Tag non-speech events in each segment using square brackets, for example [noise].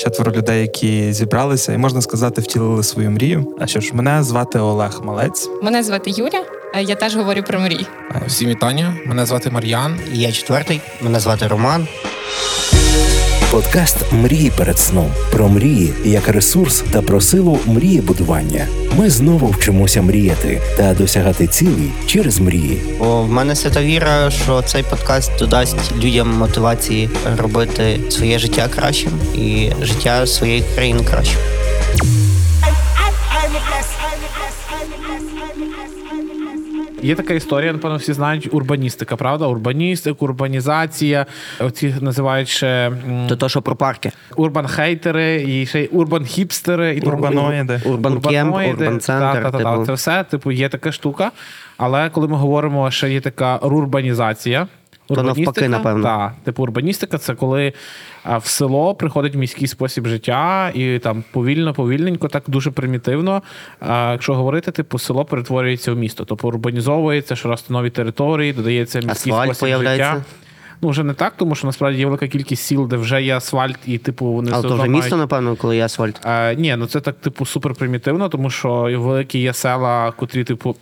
четверо людей, які зібралися, і можна сказати, втілили свою мрію. А що ж, мене звати Олег Малець. Мене звати Юля. Я теж говорю про мрії. Всім вітання. Мене звати Мар'ян. Я четвертий. Мене звати Роман. Подкаст Мрії перед сном про мрії як ресурс та про силу мрії будування. Ми знову вчимося мріяти та досягати цілей через мрії. О, в мене свята віра, що цей подкаст додасть людям мотивації робити своє життя кращим і життя своєї країни кращим. Є така історія, напевно, всі знають урбаністика, правда? Урбаністика, урбанізація. Оці називають ще То то, що про парки. урбан-хейтери, і ще й урбан-хіпстери, і Урбаноїди. Урбан-кемп, урбан-центр, та, та. типу. Це все, типу, є така штука. Але коли ми говоримо, що є така рурбанізація. То навпаки, напевно. Так, типу урбаністика це коли а, в село приходить міський спосіб життя, і там повільно, повільненько, так дуже примітивно. А, якщо говорити, типу, село перетворюється в місто, тобто урбанізовується, що щораз нові території, додається міський Асфальт спосіб появляється. життя. Ну, вже не так, тому що насправді є велика кількість сіл, де вже є асфальт, і типу вони Але то вже місто, мають- напевно, коли є асфальт. Е, ні, ну це так, типу, супер примітивно, тому що великі є села, котрі, типу.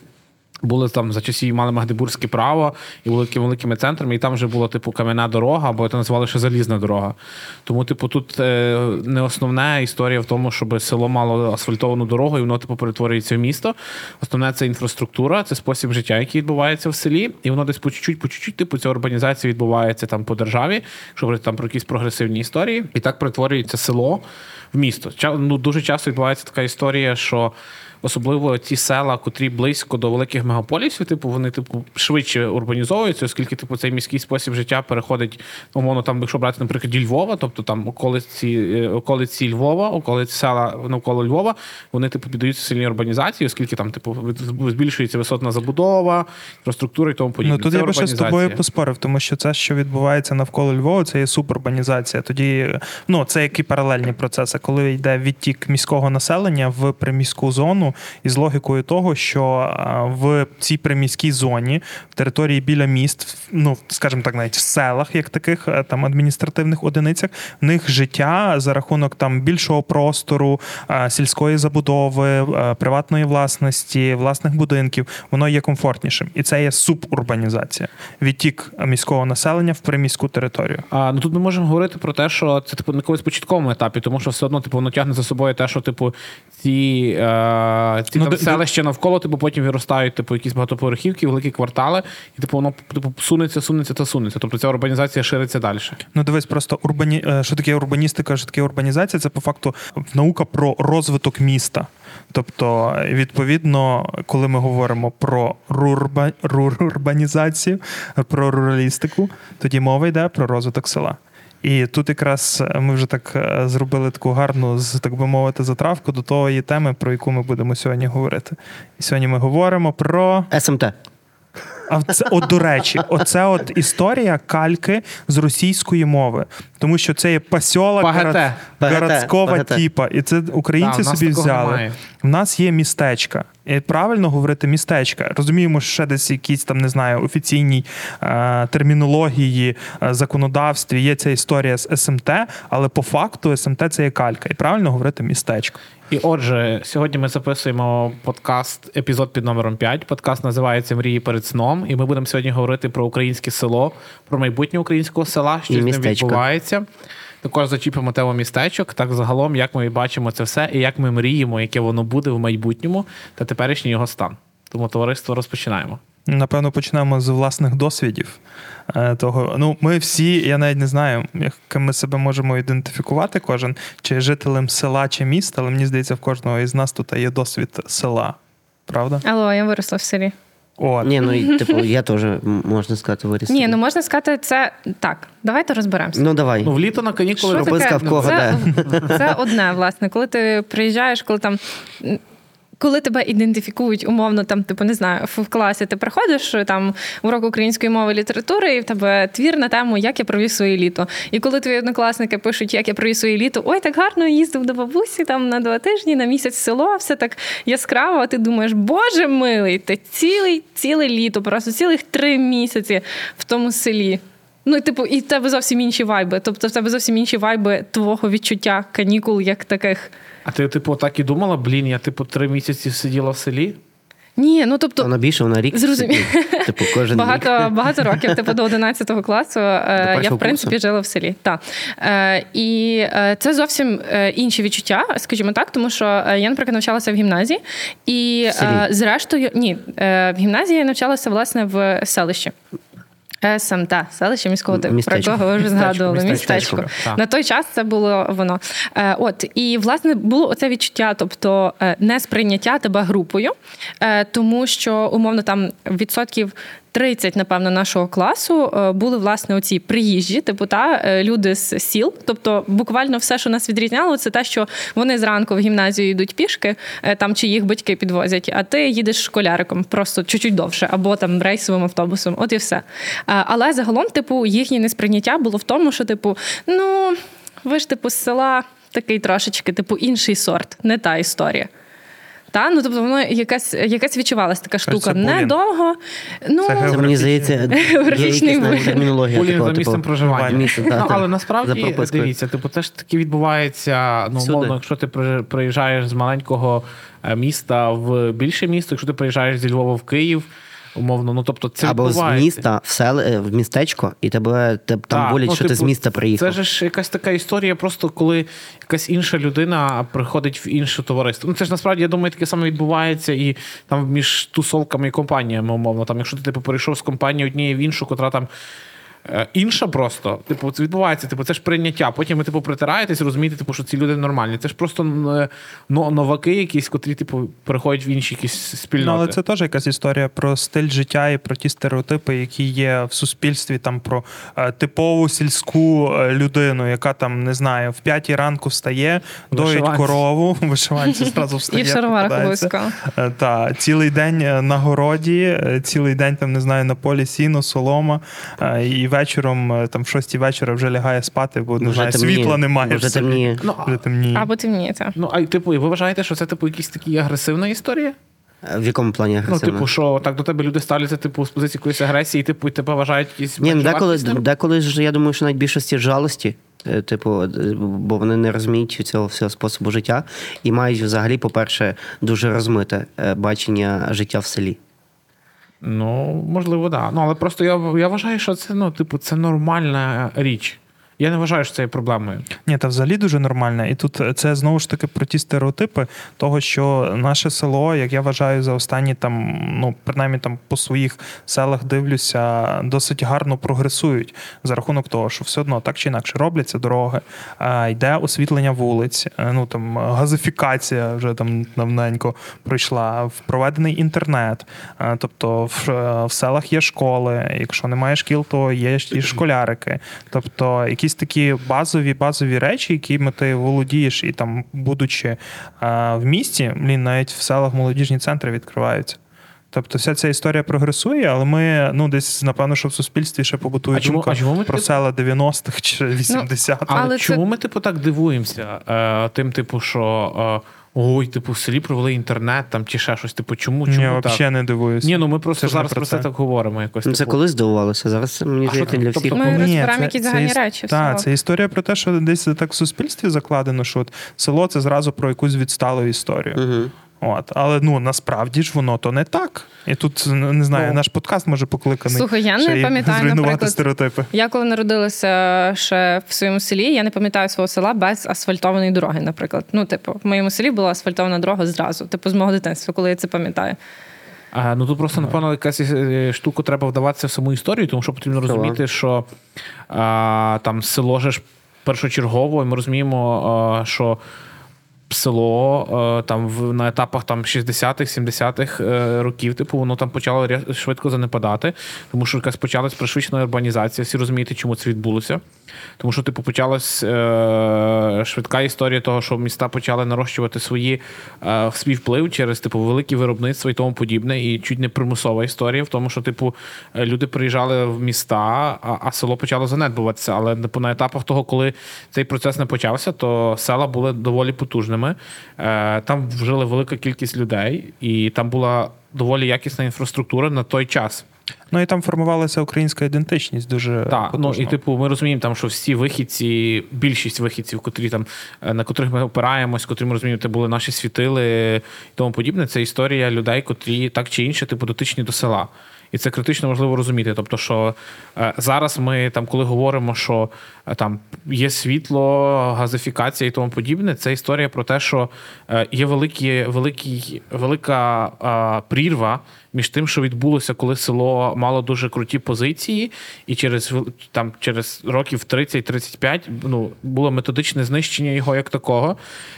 Були там за часів мали Магдебурзьке право і були такими великими центрами, і там вже була типу кам'яна дорога, або це називали ще залізна дорога. Тому, типу, тут е, не основна історія в тому, щоб село мало асфальтовану дорогу, і воно типу перетворюється в місто. Основне це інфраструктура, це спосіб життя, який відбувається в селі, і воно десь по чуть-чуть, по чуть-чуть, типу, ця урбанізація відбувається там по державі, якщо говорити там про якісь прогресивні історії, і так перетворюється село в місто. Ча- Ну, дуже часто відбувається така історія, що. Особливо ті села, котрі близько до великих мегаполісів, типу вони типу швидше урбанізовуються, оскільки типу цей міський спосіб життя переходить умовно, там, якщо брати, наприклад, Львова, тобто там околиці, е, околиці Львова, околиці села навколо Львова, вони типу піддаються сильній урбанізації, оскільки там типу збільшується висотна забудова, інфраструктура і тому подібне. Ну тут Це я би ще з тобою поспорив, тому що це, що відбувається навколо Львова, це є субурбанізація. Тоді ну це які паралельні процеси, коли йде відтік міського населення в приміську зону, із логікою того, що в цій приміській зоні, в території біля міст, ну скажімо так, навіть в селах, як таких е, там адміністративних одиницях, в них життя за рахунок там більшого простору, сільської забудови, приватної власності, власних будинків, воно є комфортнішим, і це є субурбанізація. Відтік міського населення в приміську територію. А, ну тут ми можемо говорити про те, що це типу на якомусь початковому етапі, тому що все одно типу воно тягне за собою те, що типу ці, е, ці Ну, там де- селища навколо, типу потім виростають типу якісь багатоповерхівки, великі квартали, і типу воно типу сунеться, сунеться та сунеться. Тобто ця урбанізація шириться далі. Ну, дивись, просто урбані... е, що таке урбаністика, що таке урбанізація, це по факту наука про розвиток міста. Тобто, відповідно, коли ми говоримо про рурба... рурбанізацію, про руралістику, тоді мова йде про розвиток села. І тут якраз ми вже так е, зробили таку гарну, так би мовити, затравку до тої теми, про яку ми будемо сьогодні говорити. І сьогодні ми говоримо про СМТ. а це, от до речі, оце от історія кальки з російської мови, тому що це є Пагате. Пагате, городського типа, і це українці Да, собі взяли. немає. В нас є містечка. І правильно говорити містечка. Розуміємо, що ще десь якісь там не знаю офіційній е, термінології, е, законодавстві є ця історія з СМТ, але по факту СМТ це є калька. І правильно говорити містечко. І отже, сьогодні ми записуємо подкаст, епізод під номером 5. Подкаст називається Мрії перед сном. І ми будемо сьогодні говорити про українське село, про майбутнє українського села, що І з ним містечко. відбувається. Також зачіпимо тему містечок, так загалом, як ми бачимо це все, і як ми мріємо, яке воно буде в майбутньому та теперішній його стан. Тому товариство розпочинаємо. Напевно, почнемо з власних досвідів. Е, Того, ну, ми всі, я навіть не знаю, яким ми себе можемо ідентифікувати, кожен, чи жителем села, чи міста, але мені здається, в кожного із нас тут є досвід села. Правда? Алло, я виросла в селі. От. Ні, ну і, типу, я теж, можна сказати, виріс. Ні, ну можна сказати, це так. Давайте розберемося. Ну давай. Ну, в літо на канікули Що таке? в кого, це, [laughs] це одне, власне. Коли ти приїжджаєш, коли там. Коли тебе ідентифікують умовно, там, типу, не знаю, в класі ти приходиш там урок української мови літератури, і в тебе твір на тему, як я провів своє літо. І коли твої однокласники пишуть, як я провів своє літо, ой, так гарно їздив до бабусі там на два тижні, на місяць село, все так яскраво. А ти думаєш, боже милий, ти цілий ціле літо, просто цілих три місяці в тому селі. Ну, типу, і в тебе зовсім інші вайби. Тобто в тебе зовсім інші вайби твого відчуття канікул, як таких. А ти, типу, так і думала, блін, я типу три місяці сиділа в селі. Ні, ну тобто. Вона більше, вона рік. Зрозумів. сидить. Типу, кожен [laughs] рік. Багато, багато років, типу до 11 класу, е, я в принципі курсу? жила в селі. Так. Е, і е, це зовсім інші відчуття, скажімо так, тому що я, наприклад, навчалася в гімназії, і В селі? зрештою, ні, в гімназії я навчалася власне в селищі. СМТ, селище міського типу, про якого ви вже згадували. містечко. Містечко. На той час це було воно. Е, от і власне було оце відчуття, тобто е, несприйняття тебе групою, е, тому що умовно там відсотків. 30, напевно, нашого класу е, були власне оці приїжджі, типу та е, люди з сіл. Тобто, буквально все, що нас відрізняло, це те, що вони зранку в гімназію йдуть пішки, е, там чи їх батьки підвозять, а ти їдеш школяриком, просто чуть-чуть довше, або там рейсовим автобусом. От і все. Але загалом, типу, їхнє несприйняття було в тому, що, типу, ну ви ж типу з села такий трошечки, типу, інший сорт, не та історія. Та? Ну, тобто воно якась, якась відчувалась така штука. це. Недовго. Ну, Це Це мені здається, [laughs] вибір. термінологія. Полін за місцем типу, проживання. місце, та, ну, але насправді дивіться, типу, це ж таки відбувається. Ну, умовно, якщо ти приїжджаєш з маленького е, міста в більше місто, якщо ти приїжджаєш зі Львова в Київ, умовно, ну тобто це Або з міста в сел е, в містечко, і тебе те- там Так, болять, ну, що ти з типу, міста приїхав. Це ж якась така історія, просто коли якась інша людина приходить в інше товариство. Ну це ж насправді я думаю, таке саме відбувається і там між тусовками і компаніями, умовно. Там, якщо ти типу перейшов з компанії однієї в іншу, котра там. Е, Інша просто, типу, це відбувається, типу, це ж прийняття. Потім ви типу притираєтесь, розумієте, типу, що ці люди нормальні. Це ж просто но- новаки, якісь, котрі, типу, переходять в інші якісь спільноти. Ну, але це теж якась історія про стиль життя і про ті стереотипи, які є в суспільстві, там про е, типову сільську е, людину, яка там не знаю, в п'ятій ранку встає, доїть корову, [laughs] вишиванці зразу і встає. в шароварах обов'язково. Та, цілий день на городі, цілий день там не знаю, на полі сіно, солома, і вечором, е, там в шостій вечора вже лягає спати, бо не Вже знаю, світла немає. Вже темніє. Ну, Вже темніє. Або темніється. Ну, а типу, і ви вважаєте, що це типу якісь такі агресивна історія? В якому плані Ну, типу, що так до тебе люди ставляться, типу, з позиції якоїсь агресії, типу, і тебе вважають якісь. Ні, ну, деколи, деколи ж я думаю, що навіть більшості жалості, е, типу, е, бо вони не розуміють цього всього способу життя і мають взагалі, по-перше, дуже розмите е, бачення життя в селі. Ну, можливо, так. Да. Ну, але просто я, я вважаю, що це, ну, типу, це нормальна річ. Я не вважаю, що це є проблемою. Ні, та взагалі дуже нормально. І тут це знову ж таки про ті стереотипи, того, що наше село, як я вважаю, за останні там, ну принаймні там по своїх селах дивлюся, досить гарно прогресують за рахунок того, що все одно так чи інакше робляться дороги, а, йде освітлення вулиць, е, ну там газифікація вже там давненько пройшла, впроведений інтернет. е, Тобто в, е, в селах є школи. Якщо немає шкіл, то є і школярики. Тобто якісь такі базові базові речі, якими ти володієш, і там, будучи е, в місті, блін, навіть в селах молодіжні центри відкриваються. Тобто вся ця історія прогресує, але ми ну десь напевно, що в суспільстві ще побутує А чому- думка а чому ми про типу- села 90-х чи 80-х. Ну, Але чому це- ми, типу, так дивуємося? Е, тим, типу, що е, ой, типу, в селі провели інтернет там чи ще щось. Типу, чому? чому Я взагалі не дивуюся. Ні, ну ми просто Це зараз про про це це. так говоримо. Якось, Ну, це типу. коли здивувалося. Зараз це, мені здається для Тобто всіх. Ми Ні, розбираємо це- якісь це загальні речі. Так, це історія про те, що десь так в суспільстві закладено, що от село це зразу про якусь відсталу історію. Угу. От, але ну насправді ж воно то не так. І тут ну, не знаю, Ну. наш подкаст може покликаний. Слухай, я ще й пам'ятаю, зруйнувати наприклад, стереотипи. Я коли народилася ще в своєму селі, я не пам'ятаю свого села без асфальтованої дороги, наприклад. Ну, типу, в моєму селі була асфальтована дорога зразу, типу, з мого дитинства, коли я це пам'ятаю. А, ну тут просто, напевно, якась е, штука треба вдаватися в саму історію, тому що потрібно Село. розуміти, що а, там село ж першочергово, і ми розуміємо, а, що село е, там в на етапах там 60-х, 70-х е, років, типу, воно там почало швидко занепадати, тому що якась почалась пришвидшена урбанізація. Всі розумієте, чому це відбулося. Тому що, типу, почалась е, швидка історія того, що міста почали нарощувати свої е, свій вплив через типу великі виробництва і тому подібне, і чуть не примусова історія в тому, що типу е, люди приїжджали в міста, а, а село почало занедбуватися. Але типу, на етапах того, коли цей процес не почався, то села були доволі потужними. Е, там жили велика кількість людей, і там була доволі якісна інфраструктура на той час. Ну і там формувалася українська ідентичність дуже Так, ну і типу, ми розуміємо, там, що всі вихідці, більшість вихідців, котрі там е, на котрих ми опираємось, котрі ми розуміємо, це були наші світили і тому подібне. Це історія людей, котрі так чи інше, типу, дотичні до села. І це критично важливо розуміти. Тобто, що е, зараз ми там, коли говоримо, що е, там є світло, газифікація і тому подібне, це історія про те, що е, є великі, великі, велика прірва між тим, що відбулося, коли село мало дуже круті позиції, і через там через років 30-35 ну, було методичне знищення його як такого.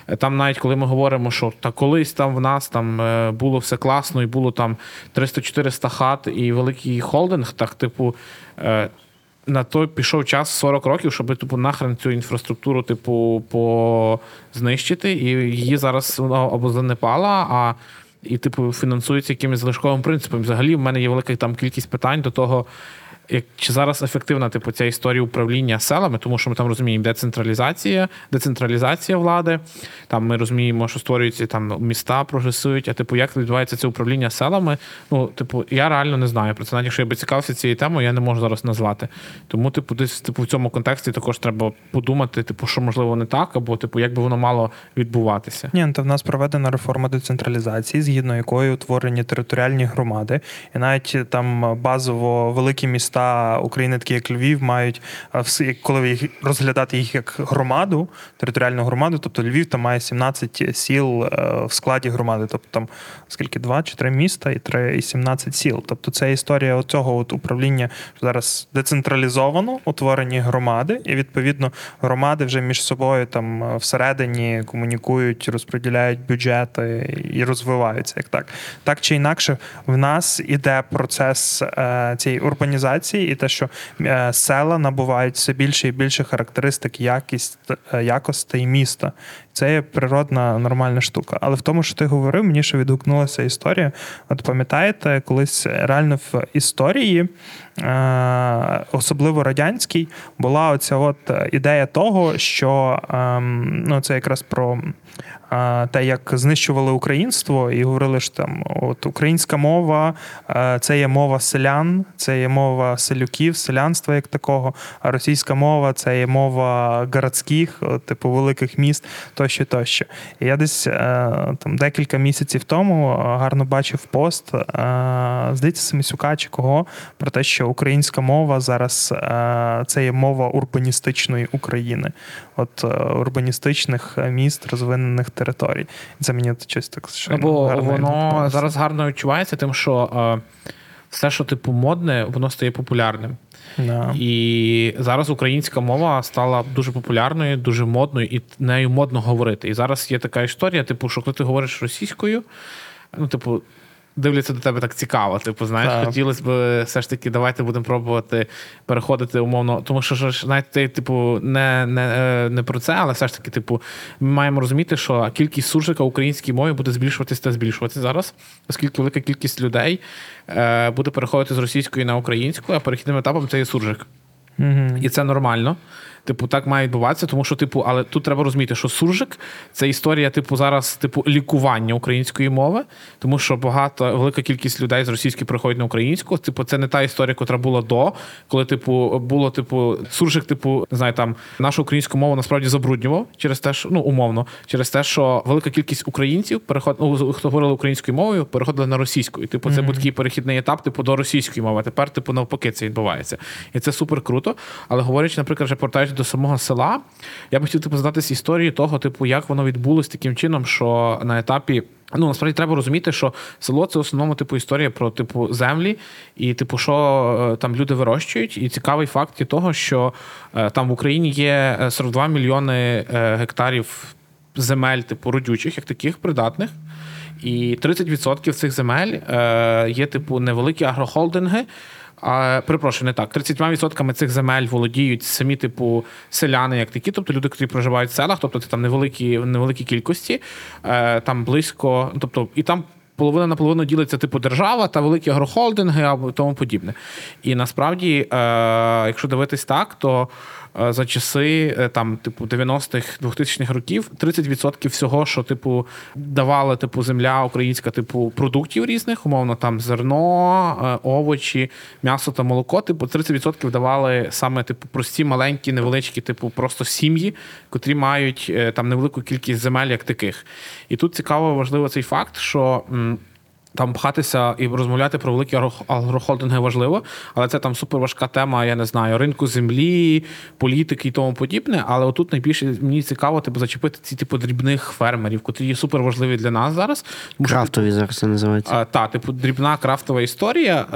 Е, Там, навіть коли ми говоримо, що та колись там в нас там е, було все класно, і було там 300-400 хат і великий холдинг, так, типу. е, На то пішов час 40 років, щоб типу нахрен цю інфраструктуру, типу, по знищити, і її зараз вона або занепала, а і, типу, фінансується якимось залишковим принципом. Взагалі, в мене є велика там кількість питань до того, як чи зараз ефективна типу ця історія управління селами, тому що ми там розуміємо децентралізація, децентралізація влади. Там ми розуміємо, що створюються там міста, прогресують. А типу, як відбувається це управління селами? Ну, типу, я реально не знаю про це. Навіть якщо я би цікавився цією темою, я не можу зараз назвати. Тому, типу, десь типу в цьому контексті також треба подумати, типу, що можливо не так, або типу, як би воно мало відбуватися. Ні, ну, то в нас проведена реформа децентралізації, згідно якої утворені територіальні громади, і навіть там базово великі міста України, такі як Львів, мають а, коли їх розглядати їх як громаду, територіальну громаду, тобто Львів там має 17 сіл е, в складі громади, тобто там скільки два чи три міста і три і 17 сіл. Тобто це історія оцього от управління зараз децентралізовано, утворені громади, і відповідно громади вже між собою там е, всередині комунікують, розподіляють бюджети і розвиваються. Як так, так чи інакше, в нас іде процес е, цієї урбанізації, і те, що е, села набувають все більше і більше характеристик якість е, якостей міста. Це є природна нормальна штука. Але в тому, що ти говорив, мені ще відгукнулася історія. От пам'ятаєте, колись реально в історії, е, особливо радянській, була оця от ідея того, що ем, ну, це якраз про те, як знищували українство, і говорили, що там от українська мова е, це є мова селян, це є мова селюків, селянства як такого, а російська мова це є мова городських, типу великих міст, тощо, тощо. І я десь е, там декілька місяців тому е, гарно бачив пост, е, здається, Семисюка чи кого, про те, що українська мова зараз е, це є мова урбаністичної України, от е, урбаністичних міст, розвинених територій. Це мені щось так щойно Або гарно воно зараз гарно відчувається, тим, що е, все, що типу модне, воно стає популярним. Да. І зараз українська мова стала дуже популярною, дуже модною, і нею модно говорити. І зараз є така історія, типу, що коли ти говориш російською, ну, типу. Дивляться до тебе так цікаво. Типу, знаєш, Так. хотілося б все ж таки, давайте будемо пробувати переходити умовно. Тому що ж, знаєте, типу, не, не, е, не про це, але все ж таки, типу, ми маємо розуміти, що кількість суржика українській мові буде збільшуватися та збільшуватися зараз, оскільки велика кількість людей е, буде переходити з російської на українську, а перехідним етапом це є суржик. Мгм. І це нормально. Типу, так має відбуватися, тому що, типу, але тут треба розуміти, що суржик це історія, типу, зараз, типу, лікування української мови, тому що багато велика кількість людей з російської приходять на українську. Типу, це не та історія, яка була до, коли, типу, було, типу, суржик, типу, не знаю, там нашу українську мову насправді забруднював через те, що ну умовно, через те, що велика кількість українців переход, ну, хто говорили українською мовою, переходили на російську. І типу, це був такий перехідний етап, типу, до російської мови. А тепер, типу, навпаки, це відбувається. І це супер круто. Але говорячи, наприклад, вже повертаючись до самого села, я б хотів типу, задатись історії того, типу, як воно відбулось таким чином, що на етапі. Ну, насправді треба розуміти, що село це в основному типу історія про типу землі, і типу, що е, там люди вирощують. І цікавий факт є того, що е, там в Україні є е, 42 мільйони е, гектарів земель, типу родючих, як таких придатних. І 30% цих земель є, типу, невеликі агрохолдинги. А, перепрошую, не так. 30% цих земель володіють самі, типу, селяни, як такі, тобто люди, які проживають в селах, тобто це там невеликі, невеликі кількості, е, там близько, тобто, і там. Половина на половину ділиться типу держава та великі агрохолдинги або тому подібне. І насправді, е, якщо дивитись так, то за часи е, там, типу, 90-х, 2000-х років 30% всього, що типу давала типу земля українська, типу продуктів різних, умовно там зерно, е, овочі, м'ясо та молоко. Типу, 30% давали саме типу прості, маленькі, невеличкі, типу, просто сім'ї, котрі мають е, там невелику кількість земель як таких. І тут цікаво, важливо цей факт, що. Там пхатися і розмовляти про великі агрохолдинги важливо, але це там супер важка тема, я не знаю, ринку землі, політики і тому подібне. Але отут найбільше мені цікаво типу, зачепити ці типу дрібних фермерів, котрі є супер важливі для нас зараз. Тому що, Крафтові зараз це називається. а, та, типу, дрібна крафтова історія.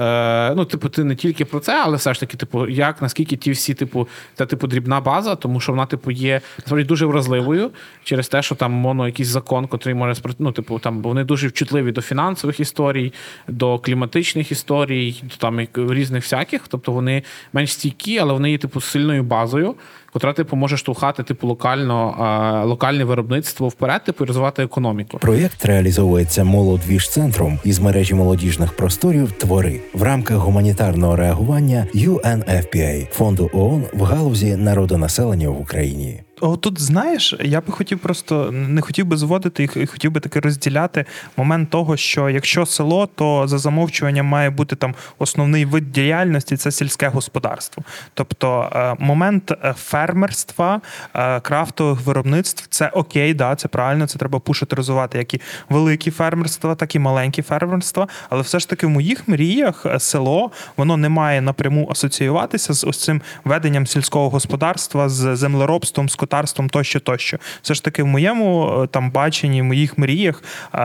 Е, ну, типу, ти не тільки про це, але все ж таки, типу, як наскільки ті всі, типу, це типу дрібна база, тому що вона, типу, є насправді дуже вразливою через те, що там моно якийсь закон, котрий може ну, типу, там вони дуже чутливі до фінансових історій, до кліматичних історій, до там різних всяких. Тобто вони менш стійкі, але вони є типу сильною базою. Котра типу може штовхати типу локально локальне виробництво вперед, типу і розвивати економіку. Проєкт реалізовується молодвіж-центром із мережі молодіжних просторів Твори в рамках гуманітарного реагування UNFPA – фонду ООН в галузі народонаселення в Україні. Тут знаєш, я би хотів просто не хотів би зводити і хотів би таки розділяти момент того, що якщо село, то за замовчуванням має бути там основний вид діяльності це сільське господарство. Тобто е, момент е, фермерства, е, крафтових виробництв це окей, да, це правильно, це треба пушити, розвивати як і великі фермерства, так і маленькі фермерства. Але все ж таки в моїх мріях село воно не має напряму асоціюватися з ось цим веденням сільського господарства, з землеробством, скотарством тощо, тощо. Все ж таки, в моєму е, там баченні, в моїх мріях е,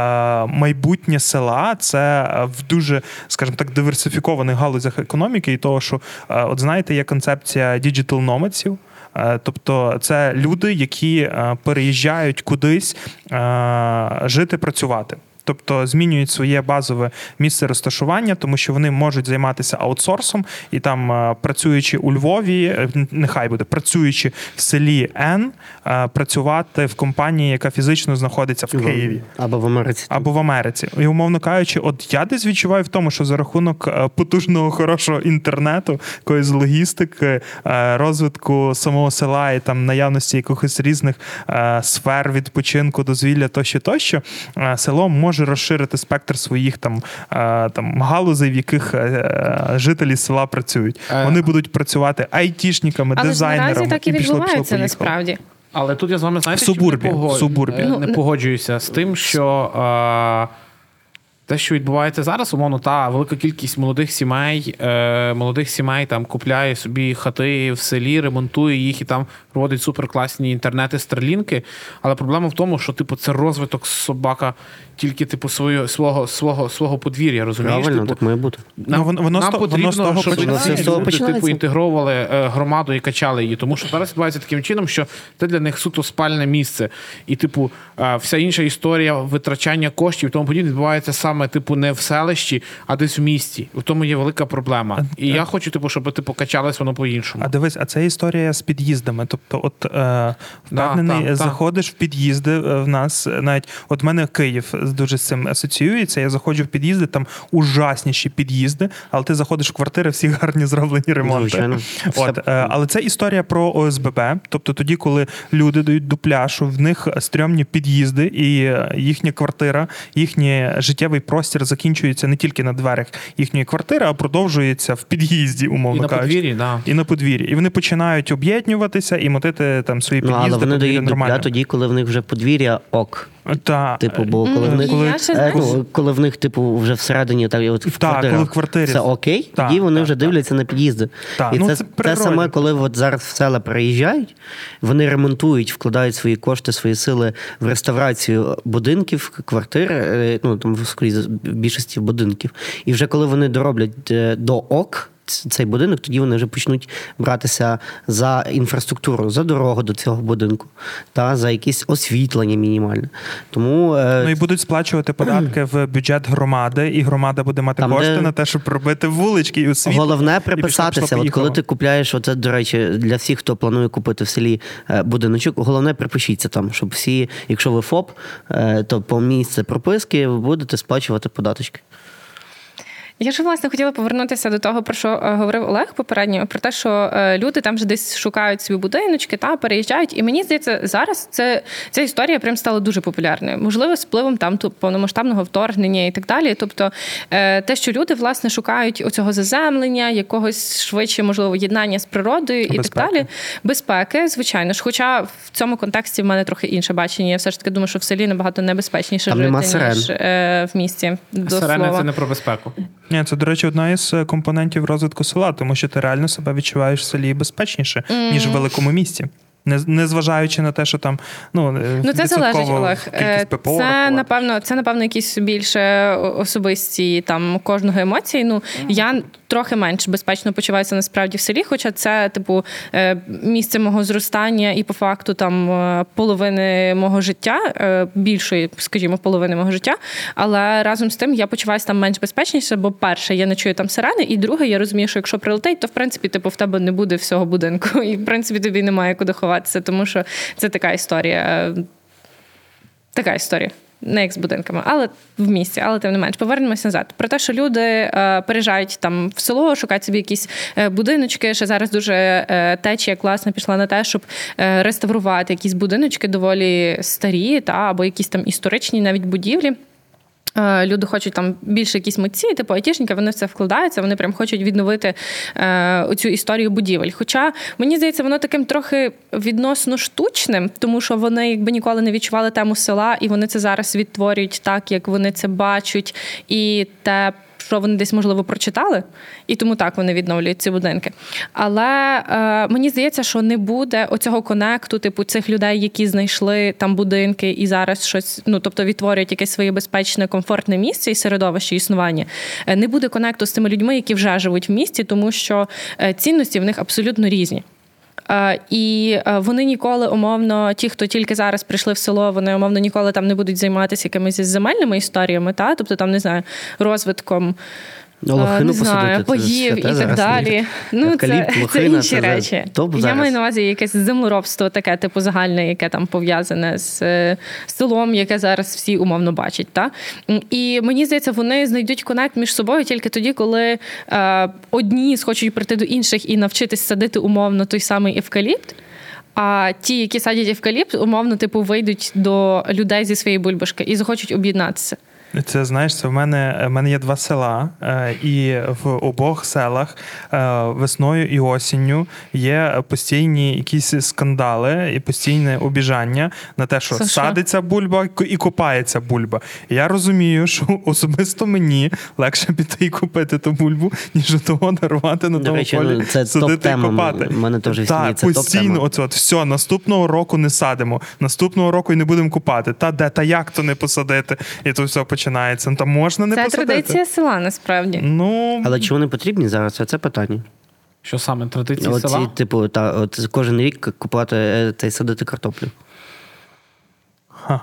майбутнє села це е, в дуже, скажімо так, диверсифікованих галузях економіки, і того, що от знаєте, є концепція digital nomads ів. Е, Тобто це люди, які переїжджають кудись жити, працювати. Тобто змінюють своє базове місце розташування, тому що вони можуть займатися аутсорсом і там, е, працюючи у Львові, е, нехай буде працюючи в селі Н, е, працювати в компанії, яка фізично знаходиться в Києві Або в Америці. або в Америці. І умовно кажучи, от я десь відчуваю в тому, що за рахунок потужного хорошого інтернету, якоїсь логістики, розвитку самого села і там наявності якихось різних сфер відпочинку, дозвілля тощо, тощо, село може розширити спектр своїх там, е, там галузей, в яких е, жителі села працюють. Е, Вони будуть працювати айтішниками, Але дизайнерами. Але так і відбувається насправді. Але тут я з вами знаєте, В субурбі, не, не, в субурбі. Ну, не не- погоджуюся з тим, що е, те, що відбувається зараз, умовно, та велика кількість молодих сімей, е, молодих сімей там купляє собі хати в селі, ремонтує їх і там проводить суперкласні інтернети, старлінки. Але проблема в тому, що типу це розвиток собака тільки типу свого свого свого свого подвір'я, розумієш? Правильно, типу, так має бути. Ну, воно- воно нам воно потрібно, того щоб люди, типу, інтегровували е, громаду і качали її. Тому що зараз відбувається таким чином, що це для них суто спальне місце. І, типу, е, вся інша історія витрачання коштів і тому подібне відбувається саме, типу, не в селищі, а десь в місті. В тому є велика проблема. І я хочу, типу, щоб типу, качалось воно по-іншому. А дивись, а це історія з під'їздами. Тобто, от е, впевнений, Да, заходиш в під'їзди е, в нас е, навіть от в мене Київ дуже з цим асоціюється. Я заходжу в під'їзди, там ужасніші під'їзди, але ти заходиш в квартири, всі гарні зроблені ремонти. Звичайно. От, е, але це історія про ОСББ. Тобто тоді, коли люди дають дупляшу, в них стрьомні під'їзди, і е, їхня квартира, їхній життєвий простір закінчується не тільки на дверях їхньої квартири, а продовжується в під'їзді, умовно І на кажучи. подвір'ї, да. І на подвір'ї. І вони починають об'єднуватися і мотити там свої Ну, під'їзди. але вони дають нормально. тоді, коли в них вже подвір'я ок. Та, Типу, бо коли в них ще, е, ну, коли в них, типу, вже всередині так, от в квартирах коли в квартирі. це окей, Так, тоді вони вже дивляться на під'їзди. І ну, це, це це, саме, коли от зараз в села переїжджають, вони ремонтують, вкладають свої кошти, свої сили в реставрацію будинків, квартир, е, ну там в більшості будинків. І вже коли вони дороблять е, до ок. Цей будинок, тоді вони вже почнуть братися за інфраструктуру, за дорогу до цього будинку, та за якесь освітлення мінімальне. Тому е, Ну і будуть сплачувати податки в бюджет громади, і громада буде мати Там, кошти де- на те, щоб робити вулички і освітлення. Головне І пішло, приписатися. пішло, От коли ти купляєш, оце, до речі, для всіх, хто планує купити в селі е, будиночок, головне припишіться там, щоб всі, якщо ви ФОП, е, то по місце прописки ви будете сплачувати податочки. Я ж власне хотіла повернутися до того, про що е, говорив Олег попередньо, про те, що е, люди там вже десь шукають собі будиночки та переїжджають. І мені здається, зараз це ця історія прям стала дуже популярною. Можливо, з впливом там ту- повномасштабного вторгнення і так далі. Тобто, е, те, що люди власне шукають оцього заземлення, якогось швидше, можливо, єднання з природою і Безпеки. так далі. Безпеки, звичайно ж. Хоча в цьому контексті в мене трохи інше бачення. Я все ж таки думаю, що в селі набагато небезпечніше Там жити, ніж е, в місті. До Сирени слова. це не про безпеку. Ні, це, до речі, одна із е, компонентів розвитку села, тому що ти реально себе відчуваєш в селі безпечніше, ніж в великому місті. Не, незважаючи на те, що там ну, е, Ну, це залежить, Олег. Е, ППО. Це рахувати. напевно, це напевно якісь більше особисті там кожного емоції. Ну я трохи менш безпечно почуваюся насправді в селі, хоча це, типу, е, місце мого зростання і по факту там половини мого життя, більшої, скажімо, половини мого життя. Але разом з тим я почуваюся там менш безпечніше, бо перше, я не чую там сирени, і друге, я розумію, що якщо прилетить, то в принципі, типу, в тебе не буде всього будинку, [laughs] і в принципі тобі немає куди ховатися, тому що це така історія. Е, Така історія. Не як з будинками, але в місті, але тим не менш. Повернемось назад. Про те, що люди е, переїжджають там в село, шукають собі якісь е, будиночки. Ще зараз дуже е, течія класно пішла на те, щоб е, реставрувати якісь будиночки доволі старі, та або якісь там історичні навіть будівлі. Е, Люди хочуть там більше якісь митці, типу айтішники, вони в це вкладаються, вони прям хочуть відновити е, цю історію будівель. Хоча мені здається, воно таким трохи відносно штучним, тому що вони якби ніколи не відчували тему села, і вони це зараз відтворюють так, як вони це бачать, і те. Що вони десь можливо прочитали, і тому так вони відновлюють ці будинки. Але е, мені здається, що не буде оцього конекту, типу цих людей, які знайшли там будинки і зараз щось, ну тобто відтворюють якесь своє безпечне, комфортне місце і середовище існування. Е, Не буде конекту з тими людьми, які вже живуть в місті, тому що е, цінності в них абсолютно різні. Е, І е, вони ніколи умовно, ті, хто тільки зараз прийшли в село, вони умовно ніколи там не будуть займатися якимись земельними історіями, та тобто там не знаю, розвитком. Ну, лохину е, не посадити, знаю, це і так далі. Ну, це, Евкаліпт, це інші це речі. топ Я зараз. маю на увазі якесь землеробство, таке, типу, загальне, яке там пов'язане з е, селом, яке зараз всі умовно бачать. Та? І мені здається, вони знайдуть конект між собою тільки тоді, коли е, одні схочуть прийти до інших і навчитись садити умовно той самий евкаліпт. А ті, які садять евкаліпт, умовно, типу, вийдуть до людей зі своєї бульбашки і захочуть об'єднатися. Це знаєш, це в мене в мене є два села, е, і в обох селах е, весною і осінню є постійні якісь скандали і постійне обіжання на те, що Це що? садиться бульба і копається бульба. І я розумію, що [laughs] особисто мені легше піти і купити ту бульбу, ніж того дарувати на До тому речі, полі це садити і копати. Мене теж Так, це постійно, от, от все, наступного року не садимо, наступного року і не будемо купати. Та де, та як то не посадити? І то все починається. Ну, Та можна не Це посадити. традиція села, насправді. Ну, Але чи вони потрібні зараз? Це питання. Що саме традиції Оці, села? типу, та, от кожен рік купувати е, та й садити картоплю. ха.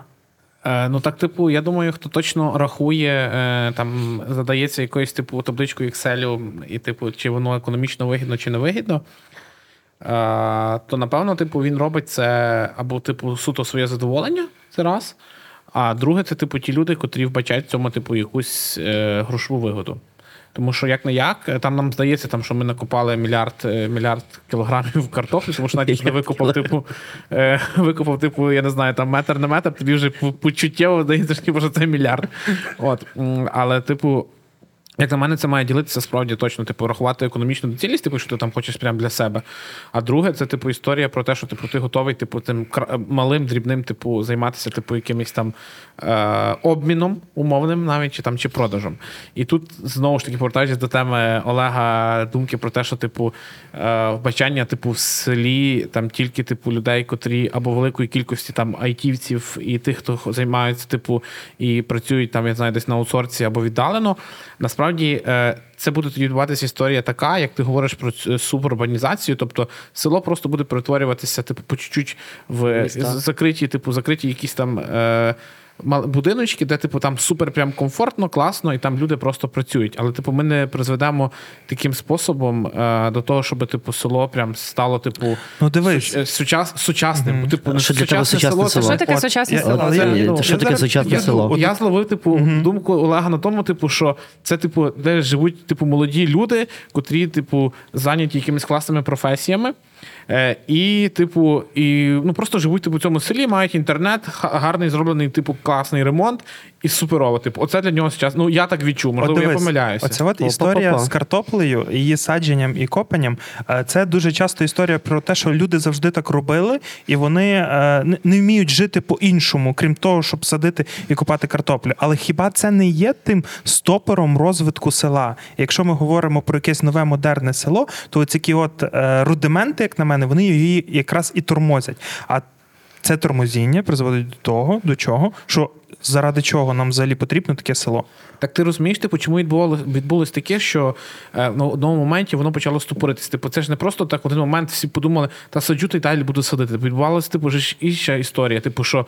Е, ну так, типу, я думаю, хто точно рахує, е, там задається якоюсь типу табличкою Excel, і типу, чи воно економічно вигідно, чи не вигідно. То напевно, типу, він робить це або, типу, суто своє задоволення, це раз. А друге, це, типу, ті люди, котрі вбачають в цьому, типу, якусь е, грошову вигоду. Тому що як не як, там нам здається, там, що ми накопали мільярд, е, мільярд кілограмів картоплі, тому що навіть якщо викопав, типу, е, викопав, типу, я не знаю, там метр на метр, тобі вже по- почуттєво здається, що типу, це мільярд. От. Але, типу, як на мене, це має ділитися справді точно, типу, рахувати економічну доцільність, типу, що ти там хочеш прямо для себе. А друге, це типу історія про те, що типу ти готовий, типу, тим малим, дрібним, типу, займатися, типу, якимось там е- обміном умовним, навіть чи там чи продажем. І тут знову ж таки повертаючись до теми Олега, думки про те, що типу е- вбачання, типу, в селі там тільки типу людей, котрі або великої кількості там айтівців і тих, хто займаються, типу, і працюють там, я знаю, десь на аутсорсі або віддалено. Насправді е, це буде тоді відбуватися історія така, як ти говориш про цю субурбанізацію. Тобто село просто буде перетворюватися, типу, по чуть-чуть в Міста. закриті, типу, закриті якісь там. Е, будиночки, де, типу, там супер прям комфортно, класно, і там люди просто працюють. Але, типу, ми не призведемо таким способом е, до того, щоб типу село прям стало, типу, Ну, дивись. е, сучас, сучасним. Бо, Типу, Що для тебе сучасне сучасне це- село? Що таке сучасне село? Що я таке сучасне я, село? Я зловив, типу, думку Олега на тому, типу, що це, типу, де живуть типу, молоді люди, котрі, типу, зайняті якимись класними професіями. Е, і, типу, і ну просто живуть типу, в цьому селі, мають інтернет, гарний зроблений, типу, класний ремонт і суперово. Типу, оце для нього зараз. Ну я так відчув, можливо, От я помиляюся. Оця от історія з картоплею, її садженням і копанням. е, Це дуже часто історія про те, що люди завжди так робили, і вони е, не- вміють жити по-іншому, крім того, щоб садити і копати картоплю. Але хіба це не є тим стопором розвитку села? Якщо ми говоримо про якесь нове модерне село, то ці от е, рудименти, як на мене, вони її якраз і тормозять. А це тормозіння призводить до того, до чого, що заради чого нам взагалі потрібно таке село. Так ти розумієш, типу, чому відбувалося відбулось таке, що е, на одному моменті воно почало ступоритись. Типу, це ж не просто так. В один момент всі подумали, та саджу та й далі буду садити. Типу, відбувалася, типу, вже інша історія. Типу, що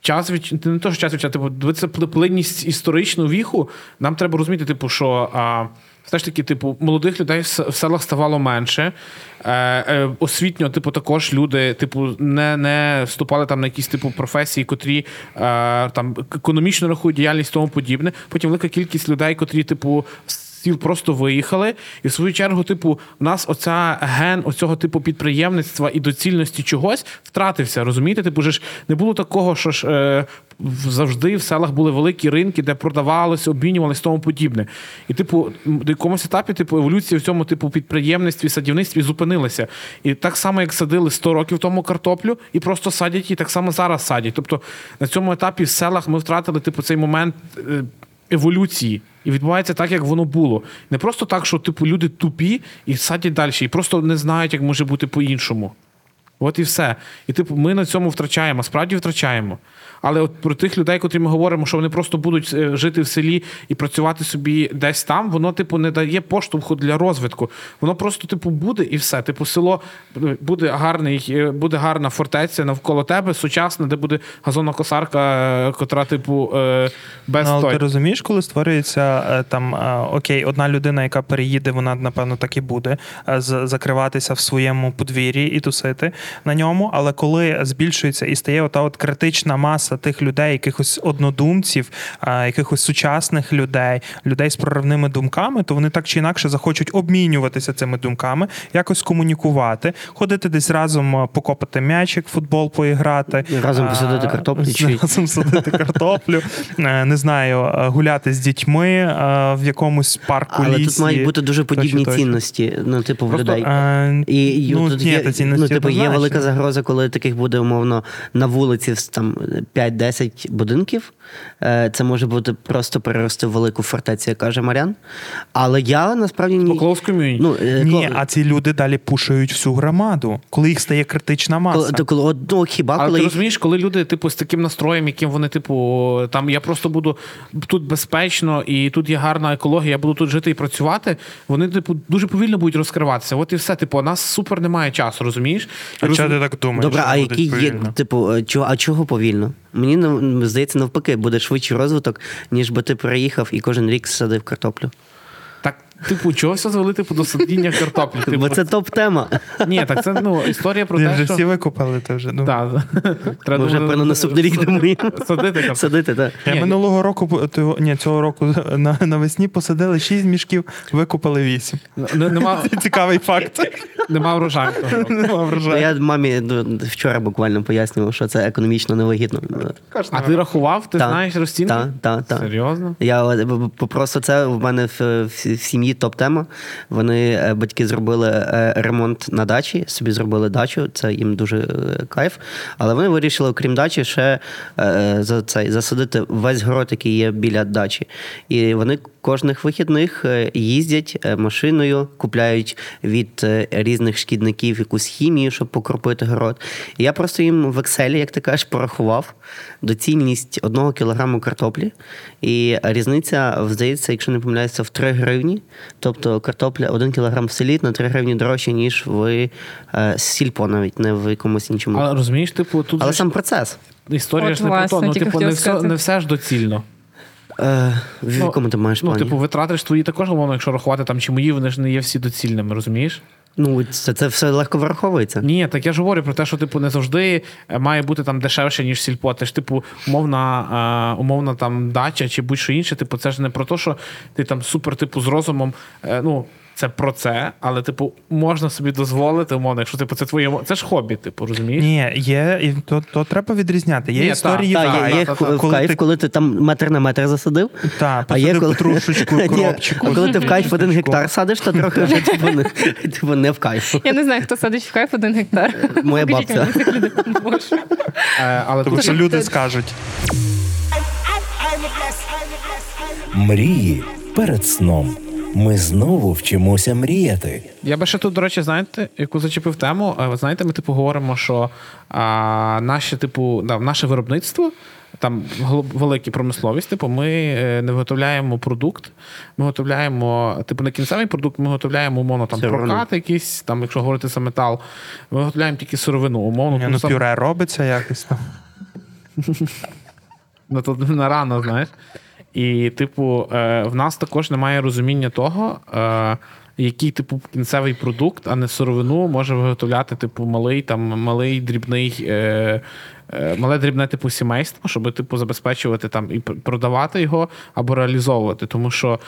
час від не то, що час від часу, типу, дивитися плинність історичну віху. Нам треба розуміти, типу, що. А, ж таки, типу, молодих людей в селах ставало менше. Е, е, освітньо, типу, також люди, типу, не, не вступали там на якісь типу професії, котрі е, там економічно рахують діяльність тому подібне. Потім велика кількість людей, котрі, типу, з сіл просто виїхали. І в свою чергу, типу, в нас оця ген оцього типу підприємництва і доцільності чогось втратився. Розумієте? Типу, ж не було такого, що ж е, завжди в селах були великі ринки, де продавалося, обмінювалися тому подібне. І, типу, до якомусь етапі, типу, еволюція в цьому типу підприємництві, садівництві зупинилася. І так само, як садили 100 років тому картоплю, і просто садять її, так само зараз садять. Тобто на цьому етапі в селах ми втратили типу, цей момент. е, Еволюції і відбувається так, як воно було. Не просто так, що типу люди тупі і садять далі, і просто не знають, як може бути по-іншому. От і все. І типу, ми на цьому втрачаємо, справді втрачаємо. Але от про тих людей, котрі ми говоримо, що вони просто будуть е, жити в селі і працювати собі десь там, воно, типу, не дає поштовху для розвитку. Воно просто, типу, буде і все. Типу, село буде гарний, е, буде гарна фортеця навколо тебе, сучасна, де буде газонокосарка, е, котра, типу, без Ну, той. ти розумієш, коли створюється там окей, одна людина, яка переїде, вона напевно так і буде закриватися в своєму подвір'ї і тусити на ньому. Але коли збільшується і стає ота от критична маса тих людей, якихось однодумців, якихось сучасних людей, людей з проривними думками, то вони так чи інакше захочуть обмінюватися цими думками, якось комунікувати, ходити десь разом покопати м'ячик, футбол поіграти, [laughs] Разом посадити картоплю чи- разом садити картоплю, не знаю, е, гуляти з дітьми е, в якомусь парку Але лісі. тут мають бути дуже подібні точно. цінності, ну, типу, в людей. Е, І, і ну, тут ні, є, цінності ну, типу, є велика загроза, коли таких буде умовно на вулиці там 5-10 будинків. Е, Це може бути просто перерости в велику фортецю, як каже Марян. Але я насправді ні. Ну, е, Ні, коли- а ці люди далі пушують всю громаду, коли їх стає критична маса. коли, то коли, ну, хіба Але коли ти їх розумієш, коли люди, типу, з таким настроєм, яким вони, типу, там я просто буду тут безпечно, і тут є гарна екологія, я буду тут жити і працювати, вони, типу, дуже повільно будуть розкриватися. От і все. Типу, у нас супер немає часу, розумієш? А Розум- чого ти так думаєш? Добре, а які є, типу, е, чого, а чого повільно? Мені ну, здається, навпаки, буде швидший розвиток, ніж би ти переїхав і кожен рік садив картоплю. Так, типу, чого все звели типу, до садіння картоплі? [laughs] Типу, Бо це топ-тема. Ні, так це ну, історія про Ні, те, вже що... всі викупили ти вже. Ну. Ми [laughs] Треба вже про наступний рік думаємо. [laughs] Садити картоплю. Садити, так. Я Ні, минулого року того- ні, цього року на, навесні посадили 6 мішків, викупили 8. Не- Нема, Цікавий факт. Нема врожаю. [laughs] Нема врожаю. Я мамі ну, вчора буквально пояснював, що це економічно невигідно. А ти рахував, ти знаєш розцінки? Так, так, так. Серйозно? Я б- просто це в мене в, сім'ї топ-тема. Вони е, батьки зробили е, ремонт на дачі, собі зробили дачу, це їм дуже е, кайф. Але вони вирішили, окрім дачі, ще е, за цей засадити весь город, який є біля дачі. І вони кожних вихідних е, їздять е, машиною, купляють від е, різних. Різних шкідників, якусь хімію, щоб покропити город. І я просто їм в Excel, як ти кажеш, порахував доцільність одного кілограму картоплі. І різниця, здається, якщо не помиляюся, в 3 гривні. Тобто картопля 1 кілограм в селі на 3 гривні дорожче, ніж в е, сільпо, навіть не в якомусь іншому. Але розумієш, типу, тут Але ж сам процес. історія От, ж не про то. Ну, типу, не все, не все ж доцільно. Е, в якому ти маєш Ну, плані? типу, витратиш твої також, умовно, якщо рахувати там чи мої, вони ж не є всі доцільними, розумієш? Ну, це, це все легко враховується. Ні, так я ж говорю про те, що типу не завжди е, має бути там дешевше, ніж сільпо. Ти ж, типу, умовна, е, умовна там дача чи будь-що інше. Типу, це ж не про те, що ти там супер, типу, з розумом. е, ну, це про це, але, типу, можна собі дозволити, умовно, якщо типу, це твоє це ж хобі, типу, розумієш? Ні, є, і то, то треба відрізняти. Є Ні, історії Та, так, є, є та, в та, в кайф, ти- коли ти там метр на метр засадив. Та, А є коли... петрушечку, Ні. А коли ти в кайф один гектар садиш, то трохи вже типу, не, [laughs] типу, не в кайф. Я не знаю, хто садить в кайф один гектар. Моя бабця. Е, але Тому що люди скажуть. Мрії перед сном. Ми знову вчимося мріяти. Я би ще тут, до речі, знаєте, яку зачепив тему. Е, ви Знаєте, ми типу говоримо, що а, наше, типу, да, наше виробництво, там велика промисловість, типу, ми е, не виготовляємо продукт, ми готовляємо, типу, не кінцевий продукт, ми готовляємо умовно там Сировину. прокат якийсь, там, якщо говорити за метал, ми виготовляємо тільки сировину, умовно. Ну, саму- пюре робиться якось там. Ну, тут не рано, знаєш. І, типу, е, в нас також немає розуміння того, е, який, типу, кінцевий продукт, а не сировину може виготовляти, типу, малий, там, малий дрібний. Е, Мале дрібне типу сімейство, щоб типу забезпечувати там і продавати його або реалізовувати. Тому що